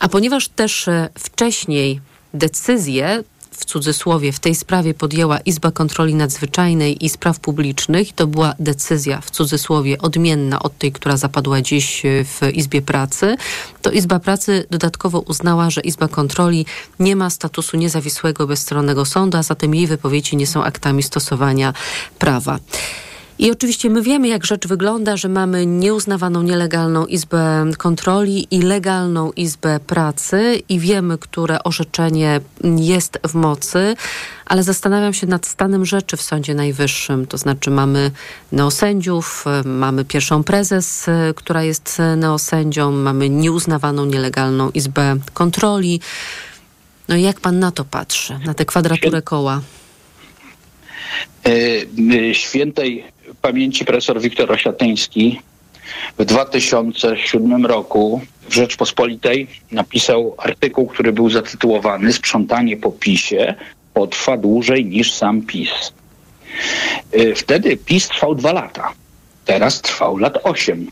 A ponieważ też e, wcześniej decyzję w cudzysłowie w tej sprawie podjęła Izba Kontroli Nadzwyczajnej i Spraw Publicznych. To była decyzja w cudzysłowie odmienna od tej, która zapadła dziś e, w Izbie Pracy. To Izba Pracy dodatkowo uznała, że Izba Kontroli nie ma statusu niezawisłego bezstronnego sądu, a zatem jej wypowiedzi nie są aktami stosowania prawa. I oczywiście my wiemy, jak rzecz wygląda, że mamy nieuznawaną nielegalną izbę kontroli i legalną izbę pracy i wiemy, które orzeczenie jest w mocy, ale zastanawiam się nad stanem rzeczy w Sądzie Najwyższym. To znaczy mamy neosędziów, mamy pierwszą prezes, która jest neosędzią, mamy nieuznawaną nielegalną izbę kontroli. No i jak pan na to patrzy, na tę kwadraturę koła? E, e, Świętej pamięci profesor Wiktor Osiatyński w 2007 roku w Rzeczpospolitej napisał artykuł, który był zatytułowany Sprzątanie po PiSie potrwa dłużej niż sam PiS. E, Wtedy PiS trwał dwa lata. Teraz trwał lat osiem.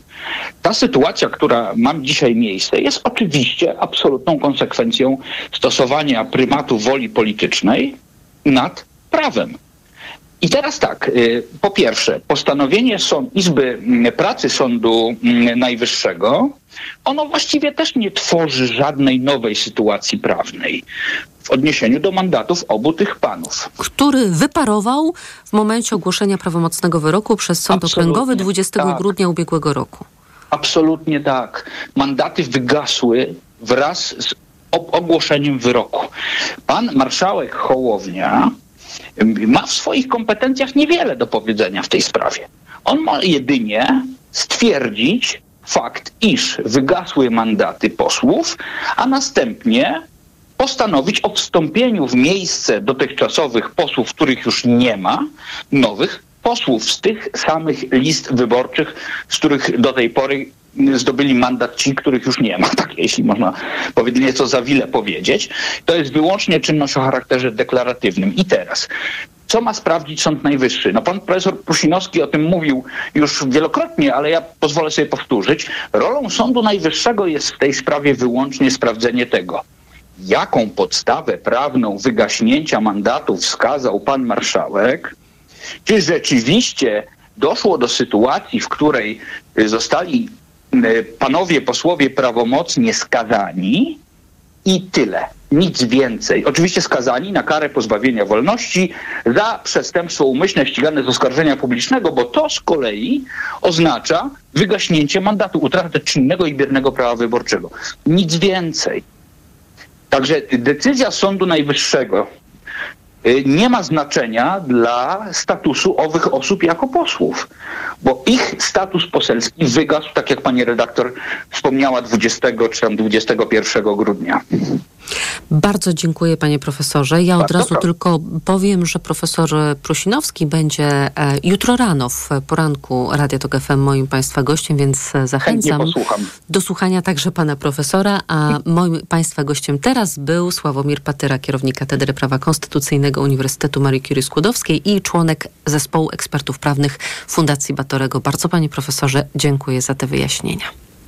Ta sytuacja, która ma dzisiaj miejsce, jest oczywiście absolutną konsekwencją stosowania prymatu woli politycznej nad prawem. I teraz tak, y, po pierwsze, postanowienie sąd, Izby mm, Pracy Sądu mm, Najwyższego, ono właściwie też nie tworzy żadnej nowej sytuacji prawnej w odniesieniu do mandatów obu tych panów. który wyparował w momencie ogłoszenia prawomocnego wyroku przez Sąd Absolutnie, Okręgowy 20 tak. grudnia ubiegłego roku. Absolutnie tak. Mandaty wygasły wraz z ogłoszeniem wyroku. Pan marszałek Hołownia ma w swoich kompetencjach niewiele do powiedzenia w tej sprawie. On ma jedynie stwierdzić fakt, iż wygasły mandaty posłów, a następnie postanowić o wstąpieniu w miejsce dotychczasowych posłów, których już nie ma, nowych posłów z tych samych list wyborczych, z których do tej pory zdobyli mandat ci, których już nie ma, tak jeśli można powiedzieć nieco za wiele powiedzieć. To jest wyłącznie czynność o charakterze deklaratywnym. I teraz, co ma sprawdzić Sąd Najwyższy? No pan profesor Prusinowski o tym mówił już wielokrotnie, ale ja pozwolę sobie powtórzyć. Rolą Sądu Najwyższego jest w tej sprawie wyłącznie sprawdzenie tego, jaką podstawę prawną wygaśnięcia mandatu wskazał pan marszałek, czy rzeczywiście doszło do sytuacji, w której y, zostali panowie posłowie prawomocnie skazani i tyle. Nic więcej. Oczywiście skazani na karę pozbawienia wolności za przestępstwo umyślne ścigane z oskarżenia publicznego, bo to z kolei oznacza wygaśnięcie mandatu, utratę czynnego i biernego prawa wyborczego. Nic więcej. Także decyzja Sądu Najwyższego y, nie ma znaczenia dla statusu owych osób jako posłów, bo ich status poselski wygasł, tak jak pani redaktor wspomniała, 20 czy tam 21 grudnia. Bardzo dziękuję panie profesorze. Ja od razu tylko powiem, że profesor Prusinowski będzie e, jutro rano w poranku Radia Tok FM moim państwa gościem, więc e, zachęcam do słuchania także pana profesora, a moim państwa gościem teraz był Sławomir Patyra, kierownik Katedry Prawa Konstytucyjnego Uniwersytetu Marii Curie Skłodowskiej i członek zespołu ekspertów prawnych Fundacji Batorego. Bardzo panie profesorze dziękuję za te wyjaśnienia.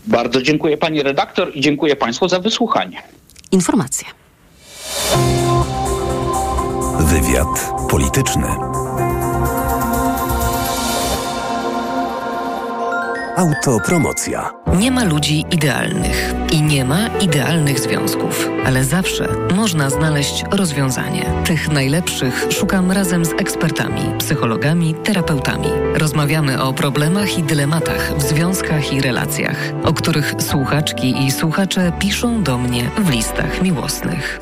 Bardzo dziękuję pani redaktor i dziękuję państwu za wysłuchanie. Informacje. Wywiad polityczny. Autopromocja. Nie ma ludzi idealnych i nie ma idealnych związków, ale zawsze można znaleźć rozwiązanie. Tych najlepszych szukam razem z ekspertami, psychologami, terapeutami. Rozmawiamy o problemach i dylematach w związkach i relacjach, o których słuchaczki i słuchacze piszą do mnie w listach miłosnych.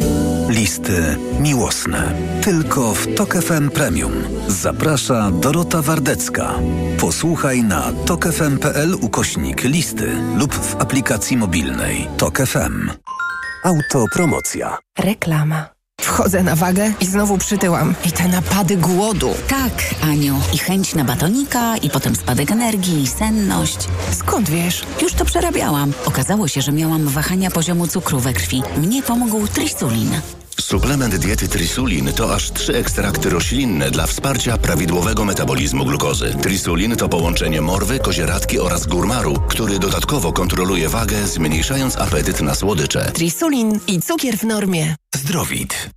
Listy miłosne. Tylko w Tok FM Premium. Zaprasza Dorota Wardecka. Posłuchaj na tokefm.pl ukośnik listy lub w aplikacji mobilnej Tok FM. Autopromocja. Reklama. Wchodzę na wagę i znowu przytyłam. I te napady głodu. Tak, Aniu. I chęć na batonika, i potem spadek energii, i senność. Skąd wiesz? Już to przerabiałam. Okazało się, że miałam wahania poziomu cukru we krwi. Mnie pomógł trisulin. Suplement diety Trisulin to aż trzy ekstrakty roślinne dla wsparcia prawidłowego metabolizmu glukozy. Trisulin to połączenie morwy, kozieradki oraz górmaru, który dodatkowo kontroluje wagę, zmniejszając apetyt na słodycze. Trisulin i cukier w normie. Zdrowit.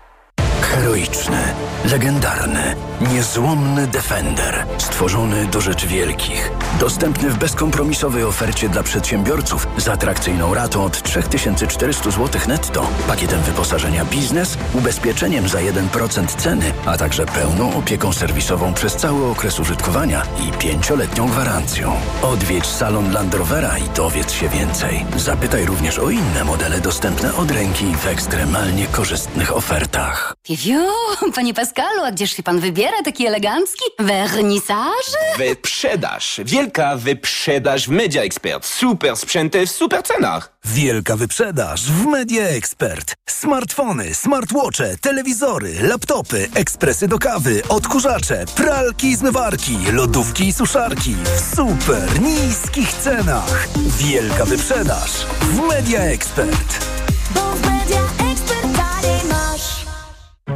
Heroiczny, legendarny, niezłomny Defender. Stworzony do rzeczy wielkich. Dostępny w bezkompromisowej ofercie dla przedsiębiorców z atrakcyjną ratą od 3400 zł netto, pakietem wyposażenia biznes, ubezpieczeniem za 1% ceny, a także pełną opieką serwisową przez cały okres użytkowania i pięcioletnią gwarancją. Odwiedź salon Land Rovera i dowiedz się więcej. Zapytaj również o inne modele dostępne od ręki w ekstremalnie korzystnych ofertach. Fiu, panie Pascalu, a gdzież się pan wybiera taki elegancki? Wernisaż? Wyprzedaż. Wielka wyprzedaż w Media Expert. Super sprzęty w super cenach. Wielka wyprzedaż w Media Expert. Smartfony, smartwatche, telewizory, laptopy, ekspresy do kawy, odkurzacze, pralki i zmywarki, lodówki i suszarki w super niskich cenach. Wielka wyprzedaż w Media Expert.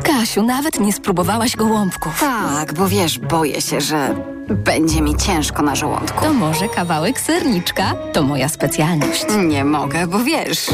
Kasiu, nawet nie spróbowałaś gołąbków. Tak, bo wiesz, boję się, że będzie mi ciężko na żołądku. To może kawałek serniczka? To moja specjalność. Nie mogę, bo wiesz,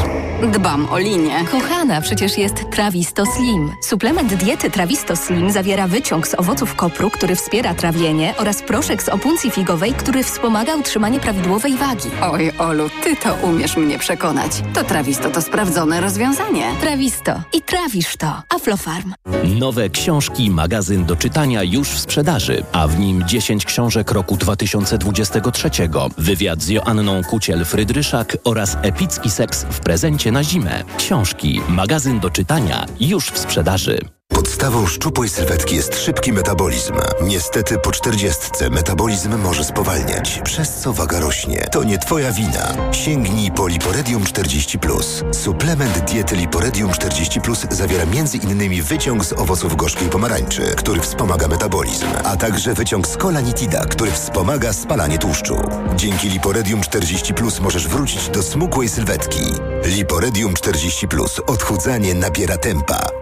dbam o linię. Kochana, przecież jest Trawisto Slim. Suplement diety Trawisto Slim zawiera wyciąg z owoców kopru, który wspiera trawienie oraz proszek z opuncji figowej, który wspomaga utrzymanie prawidłowej wagi. Oj, Olu, ty to umiesz mnie przekonać. To Trawisto to sprawdzone rozwiązanie. Trawisto. I trawisz to. Aflofarm. Nowe książki, magazyn do czytania już w sprzedaży, a w nim 10 książek roku 2023, wywiad z Joanną Kuciel-Frydryszak oraz epicki seks w prezencie na zimę. Książki, magazyn do czytania już w sprzedaży. Podstawą szczupłej sylwetki jest szybki metabolizm. Niestety po czterdziestce metabolizm może spowalniać, przez co waga rośnie. To nie twoja wina. Sięgnij po Liporedium 40+. Suplement diety Liporedium 40+, zawiera m.in. wyciąg z owoców gorzkiej pomarańczy, który wspomaga metabolizm, a także wyciąg z kolanitida, który wspomaga spalanie tłuszczu. Dzięki Liporedium 40+, możesz wrócić do smukłej sylwetki. Liporedium 40+. Odchudzanie nabiera tempa.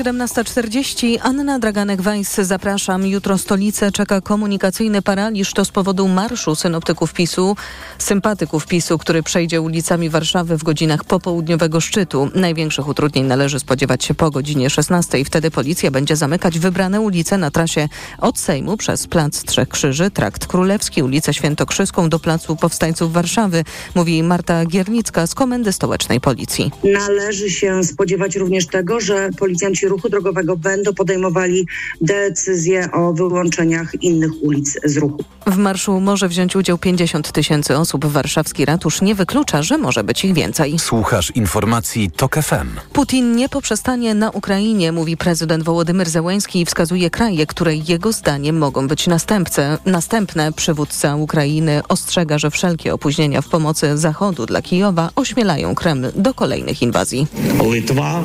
Minęła 17.40. Anna Draganek-Weiss, zapraszam. Jutro stolicę czeka komunikacyjny paraliż. To z powodu marszu synoptyków PiSu, sympatyków PiSu, który przejdzie ulicami Warszawy w godzinach popołudniowego szczytu. Największych utrudnień należy spodziewać się po godzinie 16. Wtedy policja będzie zamykać wybrane ulice na trasie od Sejmu przez Plac Trzech Krzyży, Trakt Królewski, ulicę Świętokrzyską do Placu Powstańców Warszawy, mówi Marta Giernicka z Komendy Stołecznej Policji. Należy się spodziewać również tego, że policjanci Ruchu Drogowego będą podejmowali decyzje o wyłączeniach innych ulic z ruchu. W marszu może wziąć udział 50 tysięcy osób. Warszawski ratusz nie wyklucza, że może być ich więcej. Słuchasz informacji TOK FM. Putin nie poprzestanie na Ukrainie, mówi prezydent Wołodymyr Zełenski i wskazuje kraje, które jego zdaniem mogą być następce. następne. Przywódca Ukrainy ostrzega, że wszelkie opóźnienia w pomocy Zachodu dla Kijowa ośmielają Kreml do kolejnych inwazji. Litwa,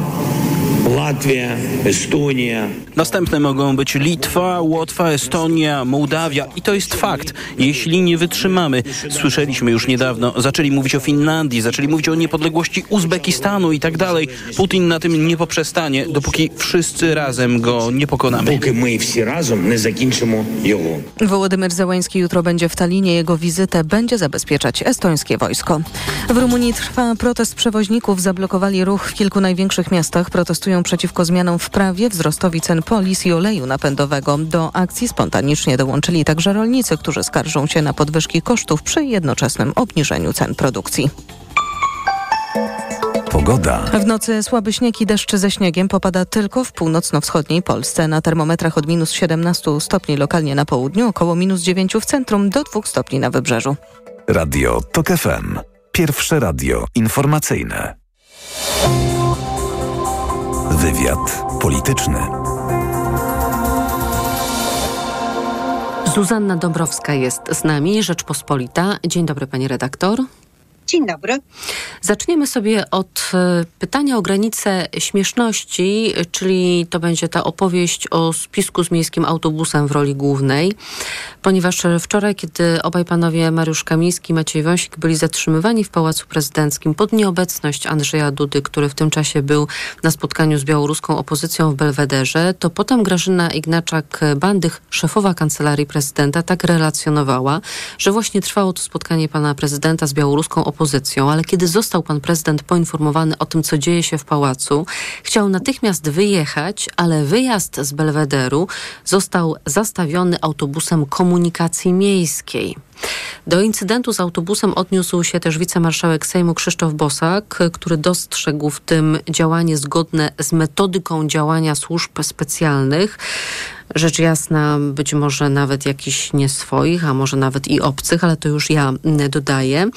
Latvia, Estonia. Następne mogą być Litwa, Łotwa, Estonia, Mołdawia. I to jest fakt. Jeśli nie wytrzymamy, słyszeliśmy już niedawno, zaczęli mówić o Finlandii, zaczęli mówić o niepodległości Uzbekistanu i tak dalej. Putin na tym nie poprzestanie, dopóki wszyscy razem go nie pokonamy. Póki my wszyscy razem nie zakończymy jego. Wołodymyr Zełański jutro będzie w Talinie. Jego wizytę będzie zabezpieczać estońskie wojsko. W Rumunii trwa protest przewoźników. Zablokowali ruch w kilku największych miastach. Protestują przeciwko zmianom w prawie, wzrostowi cen polis i oleju napędowego. Do akcji spontanicznie dołączyli także rolnicy, którzy skarżą się na podwyżki kosztów przy jednoczesnym obniżeniu cen produkcji. Pogoda. W nocy słaby śnieg i deszcz ze śniegiem popada tylko w północno-wschodniej Polsce. Na termometrach od minus 17 stopni lokalnie na południu, około minus 9 w centrum, do 2 stopni na wybrzeżu. Radio TOK FM. Pierwsze radio informacyjne. Wywiad polityczny. Zuzanna Dąbrowska jest z nami, Rzeczpospolita. Dzień dobry, pani redaktor. Dzień dobry. Zaczniemy sobie od e, pytania o granicę śmieszności, czyli to będzie ta opowieść o spisku z miejskim autobusem w roli głównej, ponieważ wczoraj, kiedy obaj panowie Mariusz Kamiński i Maciej Wąsik byli zatrzymywani w Pałacu Prezydenckim pod nieobecność Andrzeja Dudy, który w tym czasie był na spotkaniu z białoruską opozycją w Belwederze, to potem Grażyna Ignaczak-Bandych, szefowa Kancelarii Prezydenta, tak relacjonowała, że właśnie trwało to spotkanie pana prezydenta z białoruską opozycją, ale kiedy został pan prezydent poinformowany o tym, co dzieje się w pałacu, chciał natychmiast wyjechać, ale wyjazd z Belwederu został zastawiony autobusem komunikacji miejskiej. Do incydentu z autobusem odniósł się też wicemarszałek Sejmu Krzysztof Bosak, który dostrzegł w tym działanie zgodne z metodyką działania służb specjalnych. Rzecz jasna, być może nawet jakichś nie swoich, a może nawet i obcych, ale to już ja dodaję.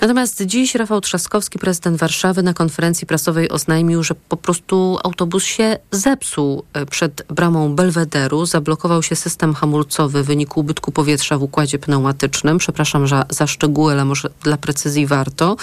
Natomiast dziś Rafał Trzaskowski, prezydent Warszawy, na konferencji prasowej oznajmił, że po prostu autobus się zepsuł przed bramą Belwederu. Zablokował się system hamulcowy w wyniku ubytku powietrza w układzie pneumatycznym. Przepraszam za, za szczegóły, ale może dla precyzji warto.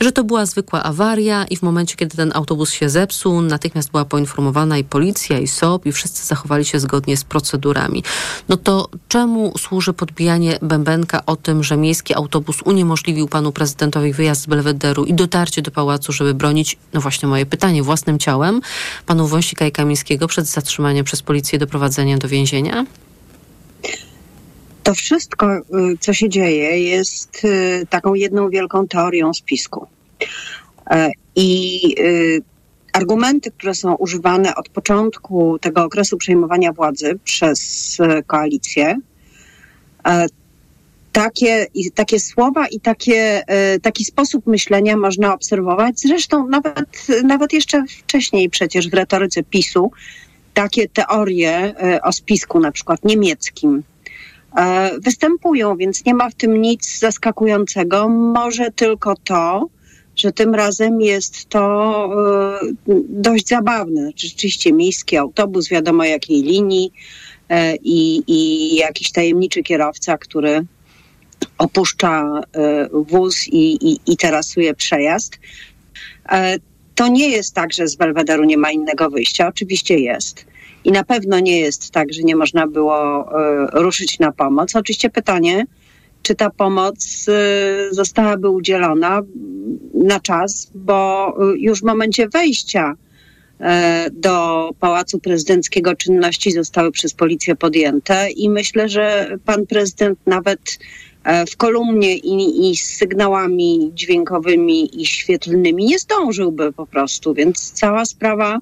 Że to była zwykła awaria i w momencie, kiedy ten autobus się zepsuł, natychmiast była poinformowana i policja, i SOP, i wszyscy zachowali się zgodnie z procedurami. No to czemu służy podbijanie bębenka o tym, że miejski autobus uniemożliwił panu prezydentowi wyjazd z Belwederu i dotarcie do pałacu, żeby bronić, no właśnie moje pytanie, własnym ciałem panu Wąsika i Kamińskiego przed zatrzymaniem przez policję i doprowadzeniem do więzienia? To wszystko, y, co się dzieje, jest y, taką jedną wielką teorią spisku. E, I y, argumenty, które są używane od początku tego okresu przejmowania władzy przez koalicję, e, takie, takie słowa i takie, e, taki sposób myślenia można obserwować. Zresztą nawet, nawet jeszcze wcześniej przecież w retoryce PiSu takie teorie o spisku, na przykład niemieckim, występują, więc nie ma w tym nic zaskakującego. Może tylko to, że tym razem jest to dość zabawne. Rzeczywiście miejski autobus, wiadomo jakiej linii i, i jakiś tajemniczy kierowca, który opuszcza wóz i, i, i terasuje przejazd. To nie jest tak, że z Belwederu nie ma innego wyjścia. Oczywiście jest. I na pewno nie jest tak, że nie można było ruszyć na pomoc. Oczywiście pytanie, czy ta pomoc zostałaby udzielona na czas, bo już w momencie wejścia do Pałacu Prezydenckiego czynności zostały przez policję podjęte i myślę, że pan prezydent nawet w kolumnie i, i, z sygnałami dźwiękowymi i świetlnymi nie zdążyłby po prostu, więc cała sprawa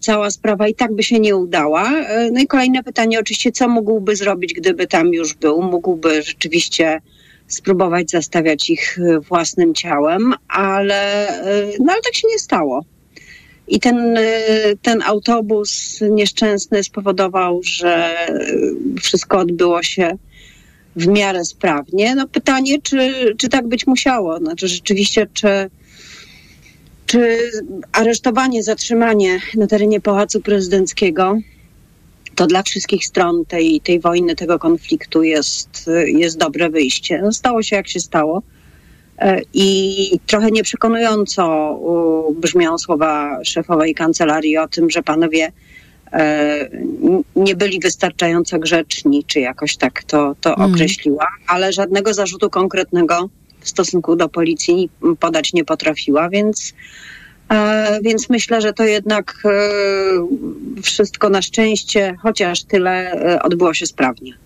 cała sprawa i tak by się nie udała. No i kolejne pytanie oczywiście, co mógłby zrobić, gdyby tam już był? Mógłby rzeczywiście spróbować zastawiać ich własnym ciałem, ale, no ale tak się nie stało. I ten, ten autobus nieszczęsny spowodował, że wszystko odbyło się w miarę sprawnie. No pytanie, czy, czy tak być musiało? Znaczy rzeczywiście, czy, czy aresztowanie, zatrzymanie na terenie Pałacu Prezydenckiego to dla wszystkich stron tej, tej wojny, tego konfliktu jest, jest dobre wyjście. No, stało się jak się stało. E, I trochę nieprzekonująco brzmią słowa szefowej kancelarii o tym, że panowie e, nie byli wystarczająco grzeczni, czy jakoś tak to, to Mm. określiła, ale żadnego zarzutu konkretnego w stosunku do policji podać nie potrafiła, więc, e, więc myślę, że to jednak e, wszystko na szczęście, chociaż tyle, e, odbyło się sprawnie.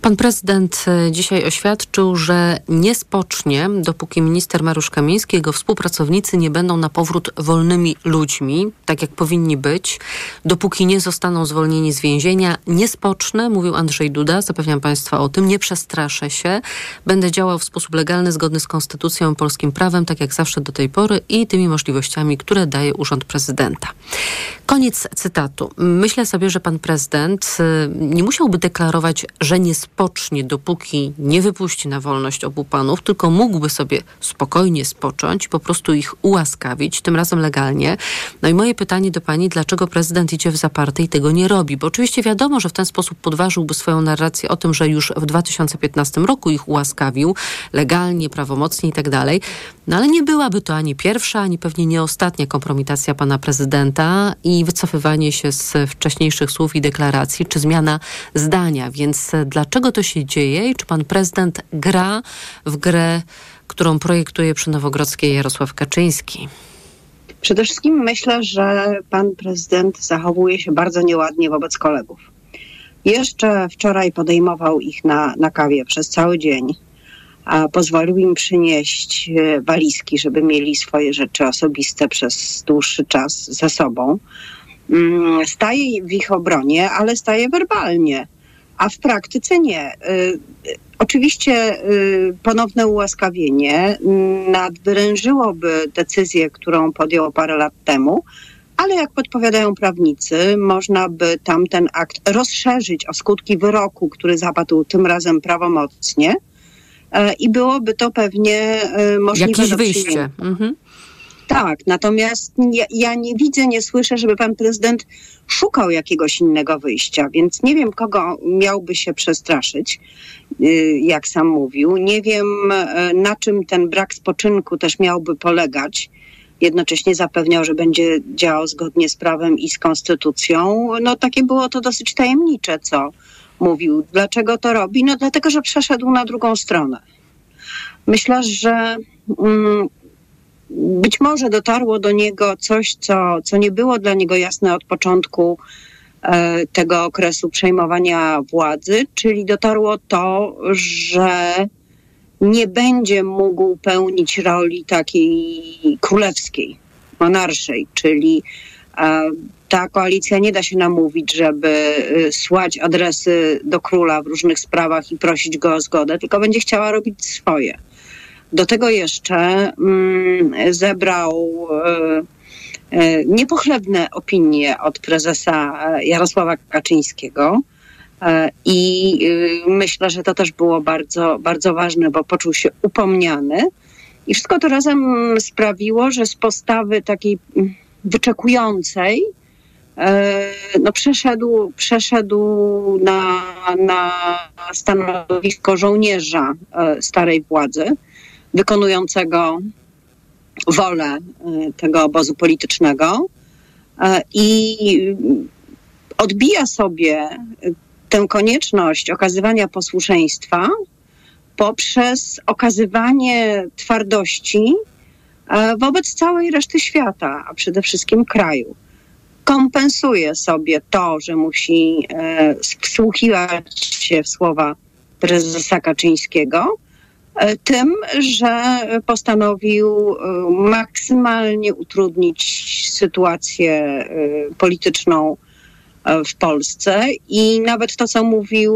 Pan prezydent e, dzisiaj oświadczył, że nie spocznie, dopóki minister Mariusz Kamiński jego współpracownicy nie będą na powrót wolnymi ludźmi, tak jak powinni być, dopóki nie zostaną zwolnieni z więzienia. Nie spocznę, mówił Andrzej Duda, zapewniam Państwa o tym, nie przestraszę się. Będę działał w sposób legalny, zgodny z konstytucją polskim prawem, tak jak zawsze do tej pory i tymi możliwościami, które daje Urząd Prezydenta. Koniec cytatu. Myślę sobie, że pan prezydent y, nie musiałby deklarować, że nie spocznie, dopóki nie wypuści na wolność obu panów, tylko mógłby sobie spokojnie spocząć, po prostu ich ułaskawić, tym razem legalnie. No i moje pytanie do pani, dlaczego prezydent idzie w zaparte i tego nie robi? Bo oczywiście wiadomo, że w ten sposób podważyłby swoją narrację o tym, że już w 2015 roku ich ułaskawił legalnie, prawomocnie i tak dalej. No ale nie byłaby to ani pierwsza, ani pewnie nie ostatnia kompromitacja pana prezydenta i wycofywanie się z wcześniejszych słów i deklaracji, czy zmiana zdania. Więc e, dlaczego to się dzieje i czy pan prezydent gra w grę, którą projektuje przy Nowogrodzkiej Jarosław Kaczyński? Przede wszystkim myślę, że pan prezydent zachowuje się bardzo nieładnie wobec kolegów. Jeszcze wczoraj podejmował ich na, na kawie przez cały dzień, a pozwolił im przynieść e, walizki, żeby mieli swoje rzeczy osobiste przez dłuższy czas ze sobą. Mm, Staje w ich obronie, ale staje werbalnie, a w praktyce nie. Y, Oczywiście y, ponowne ułaskawienie nadwyrężyłoby decyzję, którą podjął parę lat temu, ale jak podpowiadają prawnicy, można by tamten akt rozszerzyć o skutki wyroku, który zapadł tym razem prawomocnie e, i byłoby to pewnie e, możliwe Jakieś do wyjście. Mhm. Tak, natomiast ja, ja nie widzę, nie słyszę, żeby pan prezydent szukał jakiegoś innego wyjścia, więc nie wiem, kogo miałby się przestraszyć, y, jak sam mówił. Nie wiem, e, na czym ten brak spoczynku też miałby polegać. Jednocześnie zapewniał, że będzie działał zgodnie z prawem i z konstytucją. No takie było to dosyć tajemnicze, co mówił. Dlaczego to robi? No dlatego, że przeszedł na drugą stronę. Myślę, że mm, być może dotarło do niego coś, co, co nie było dla niego jasne od początku e, tego okresu przejmowania władzy, czyli dotarło to, że nie będzie mógł pełnić roli takiej królewskiej, monarszej, czyli ta koalicja nie da się namówić, żeby e, słać adresy do króla w różnych sprawach i prosić go o zgodę, tylko będzie chciała robić swoje. Do tego jeszcze mm, zebrał e, e, niepochlebne opinie od prezesa Jarosława Kaczyńskiego. I y, myślę, że to też było bardzo, bardzo ważne, bo poczuł się upomniany. I wszystko to razem sprawiło, że z postawy takiej mm, wyczekującej e, no przeszedł, przeszedł na, na stanowisko żołnierza e, starej władzy wykonującego wolę y, tego obozu politycznego e, i odbija sobie tę konieczność okazywania posłuszeństwa poprzez okazywanie twardości e, wobec całej reszty świata, a przede wszystkim kraju. Kompensuje sobie to, że musi e, wsłuchiwać się w słowa prezesa Kaczyńskiego, e, tym, że postanowił e, maksymalnie utrudnić sytuację e, polityczną e, w Polsce i nawet to, co mówił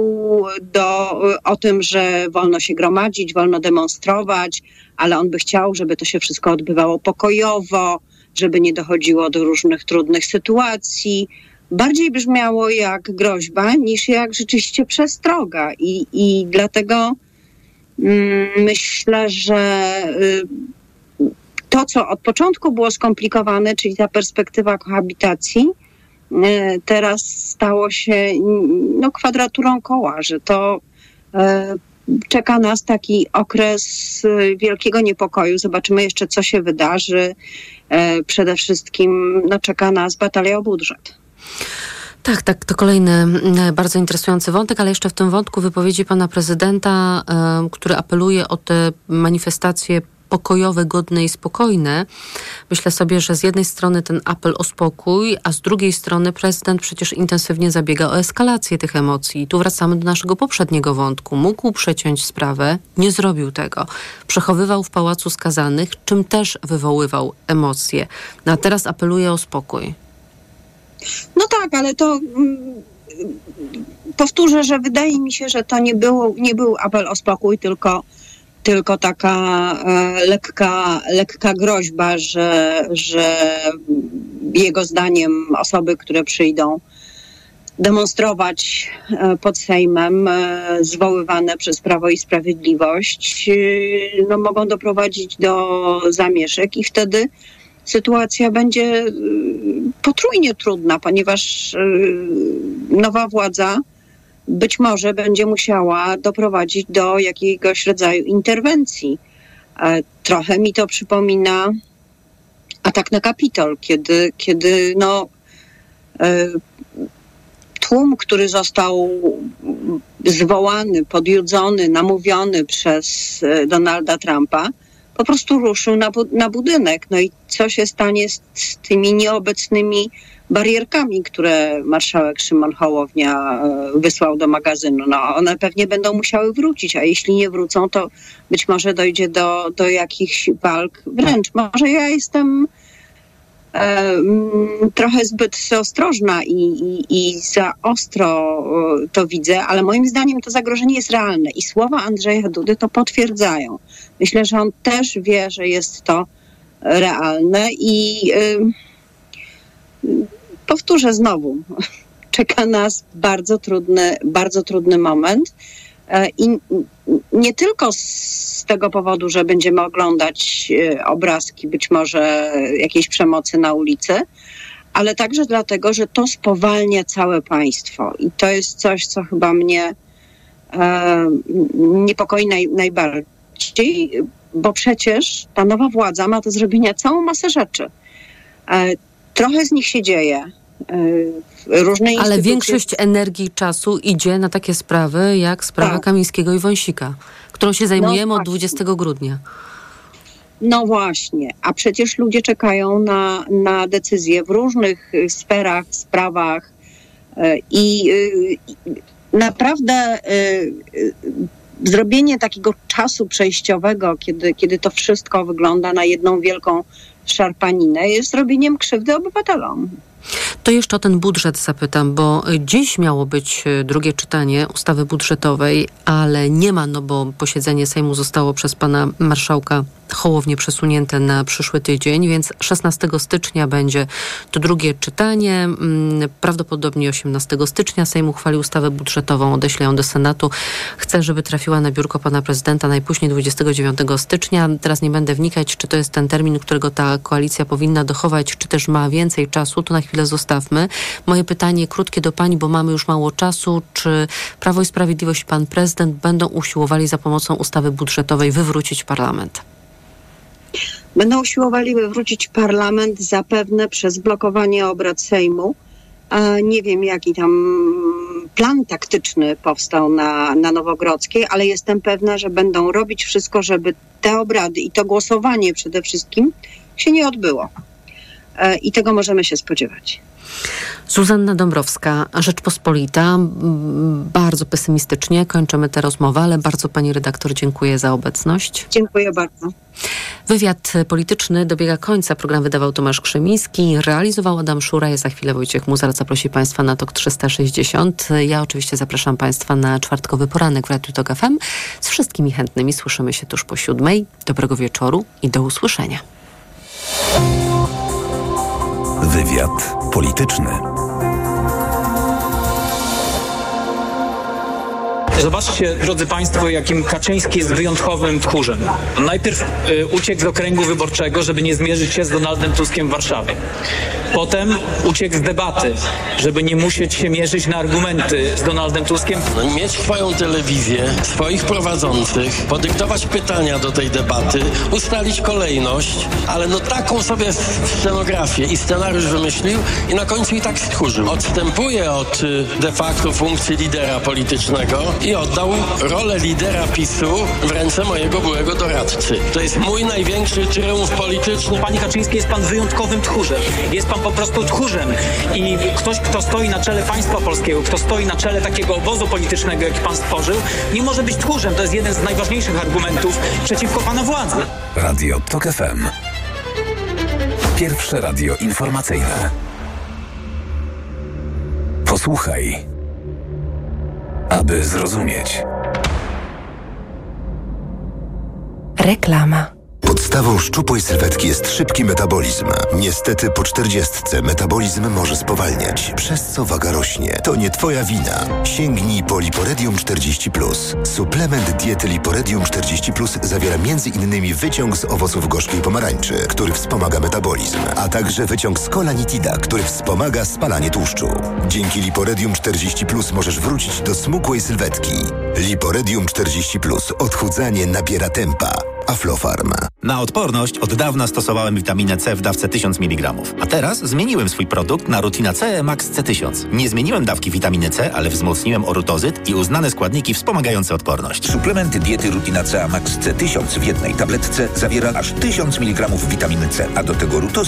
do, o tym, że wolno się gromadzić, wolno demonstrować, ale on by chciał, żeby to się wszystko odbywało pokojowo, żeby nie dochodziło do różnych trudnych sytuacji. Bardziej brzmiało jak groźba niż jak rzeczywiście przestroga. I, i dlatego mm, myślę, że y, to, co od początku było skomplikowane, czyli ta perspektywa kohabitacji, teraz stało się no, kwadraturą koła, że to y, czeka nas taki okres y, wielkiego niepokoju. Zobaczymy jeszcze, co się wydarzy. E, Przede wszystkim no, czeka nas batalia o budżet. Tak, tak, to kolejny bardzo interesujący wątek, ale jeszcze w tym wątku wypowiedzi pana prezydenta, e, który apeluje o te manifestacje pokojowe, godne i spokojne. Myślę sobie, że z jednej strony ten apel o spokój, a z drugiej strony prezydent przecież intensywnie zabiega o eskalację tych emocji. I tu wracamy do naszego poprzedniego wątku. Mógł przeciąć sprawę, nie zrobił tego. Przechowywał w pałacu skazanych, czym też wywoływał emocje. No a teraz apeluje o spokój. No tak, ale to mm, powtórzę, że wydaje mi się, że to nie, było, nie był apel o spokój, tylko, tylko taka e, lekka, lekka groźba, że, że jego zdaniem osoby, które przyjdą demonstrować e, pod Sejmem, e, zwoływane przez Prawo i Sprawiedliwość, no, mogą doprowadzić do zamieszek i wtedy sytuacja będzie potrójnie trudna, ponieważ nowa władza być może będzie musiała doprowadzić do jakiegoś rodzaju interwencji. E, Trochę mi to przypomina atak na Kapitol, kiedy, kiedy no, e, tłum, który został zwołany, podjudzony, namówiony przez e, Donalda Trumpa, po prostu ruszył na, bu- na budynek. No i co się stanie z, z tymi nieobecnymi barierkami, które marszałek Szymon Hołownia e, wysłał do magazynu? No one pewnie będą musiały wrócić, a jeśli nie wrócą, to być może dojdzie do, do jakichś walk wręcz. Może ja jestem e, mm, trochę zbyt ostrożna i, i, i za ostro e, to widzę, ale moim zdaniem to zagrożenie jest realne i słowa Andrzeja Dudy to potwierdzają. Myślę, że on też wie, że jest to realne i powtórzę znowu, czeka nas bardzo trudny, bardzo trudny moment. E, I nie tylko z tego powodu, że będziemy oglądać e, obrazki być może jakiejś przemocy na ulicy, ale także dlatego, że to spowalnia całe państwo. I to jest coś, co chyba mnie e, niepokoi naj, najbardziej, bo przecież ta nowa władza ma do zrobienia całą masę rzeczy. Trochę z nich się dzieje. E, różne Ale większość energii czasu idzie na takie sprawy jak sprawa Tak. Kamińskiego i Wąsika, którą się zajmujemy od właśnie. 20 grudnia. No właśnie, a przecież ludzie czekają na, na decyzje w różnych y, sferach, sprawach e, i y, i naprawdę y, y, zrobienie takiego czasu przejściowego, kiedy, kiedy to wszystko wygląda na jedną wielką szarpaninę, jest zrobieniem krzywdy obywatelom. To jeszcze o ten budżet zapytam, bo dziś miało być e, drugie czytanie ustawy budżetowej, ale nie ma, no bo posiedzenie Sejmu zostało przez pana marszałka Hołownię przesunięte na przyszły tydzień, więc 16 stycznia będzie to drugie czytanie. Mm, Prawdopodobnie 18 stycznia Sejm uchwali ustawę budżetową, odeśle ją do Senatu. Chcę, żeby trafiła na biurko pana prezydenta najpóźniej 29 stycznia. Teraz nie będę wnikać, czy to jest ten termin, którego ta koalicja powinna dochować, czy też ma więcej czasu. To na chwilę zostawmy. Moje pytanie krótkie do pani, bo mamy już mało czasu. Czy Prawo i Sprawiedliwość i pan prezydent będą usiłowali za pomocą ustawy budżetowej wywrócić parlament? Będą usiłowali wywrócić parlament zapewne przez blokowanie obrad Sejmu. Nie wiem, jaki tam plan taktyczny powstał na, na Nowogrodzkiej, ale jestem pewna, że będą robić wszystko, żeby te obrady i to głosowanie przede wszystkim się nie odbyło. E, I tego możemy się spodziewać. Zuzanna Dąbrowska, Rzeczpospolita. Bardzo pesymistycznie kończymy tę rozmowę, ale bardzo pani redaktor dziękuję za obecność. Dziękuję bardzo. Wywiad polityczny dobiega końca. Program wydawał Tomasz Krzymiński, realizował Adam Szura. Ja za chwilę Wojciech Muzar zaprosi Państwa na TOK 360. Ja oczywiście zapraszam Państwa na czwartkowy poranek w Radiu TOK FM. Z wszystkimi chętnymi słyszymy się tuż po siódmej. Dobrego wieczoru i do usłyszenia. Wywiad polityczny. Zobaczcie, drodzy Państwo, jakim Kaczyński jest wyjątkowym tchórzem. Najpierw y, uciekł z okręgu wyborczego, żeby nie zmierzyć się z Donaldem Tuskiem w Warszawie. Potem uciekł z debaty, żeby nie musieć się mierzyć na argumenty z Donaldem Tuskiem. No, mieć swoją telewizję, swoich prowadzących, podyktować pytania do tej debaty, ustalić kolejność, ale no taką sobie scenografię i scenariusz wymyślił i na końcu i tak stchórzył. Odstępuje od y, de facto funkcji lidera politycznego i oddał rolę lidera PiSu w ręce mojego byłego doradcy. To jest mój największy triumf polityczny. Panie Kaczyński, jest pan wyjątkowym tchórzem. Jest pan po prostu tchórzem. I ktoś, kto stoi na czele państwa polskiego, kto stoi na czele takiego obozu politycznego, jaki pan stworzył, nie może być tchórzem. To jest jeden z najważniejszych argumentów przeciwko pana władzy. Radio TOK FM. Pierwsze radio informacyjne. Posłuchaj, aby zrozumieć. Reklama. Podstawą szczupłej sylwetki jest szybki metabolizm. Niestety po czterdziestce metabolizm może spowalniać, przez co waga rośnie. To nie twoja wina. Sięgnij po Liporedium 40+. Suplement diety Liporedium 40+, zawiera m.in. wyciąg z owoców gorzkiej pomarańczy, który wspomaga metabolizm, a także wyciąg z kolanitida, który wspomaga spalanie tłuszczu. Dzięki Liporedium 40+, możesz wrócić do smukłej sylwetki. Liporedium 40+. Odchudzanie nabiera tempa. Aflofarm. Na odporność od dawna stosowałem witaminę C w dawce 1000 mg. A teraz zmieniłem swój produkt na Rutina C Max C1000. Nie zmieniłem dawki witaminy C, ale wzmocniłem orutozyt i uznane składniki wspomagające odporność. Suplement diety Rutina C Max C1000 w jednej tabletce zawiera aż 1000 mg witaminy C, a do tego rutozyt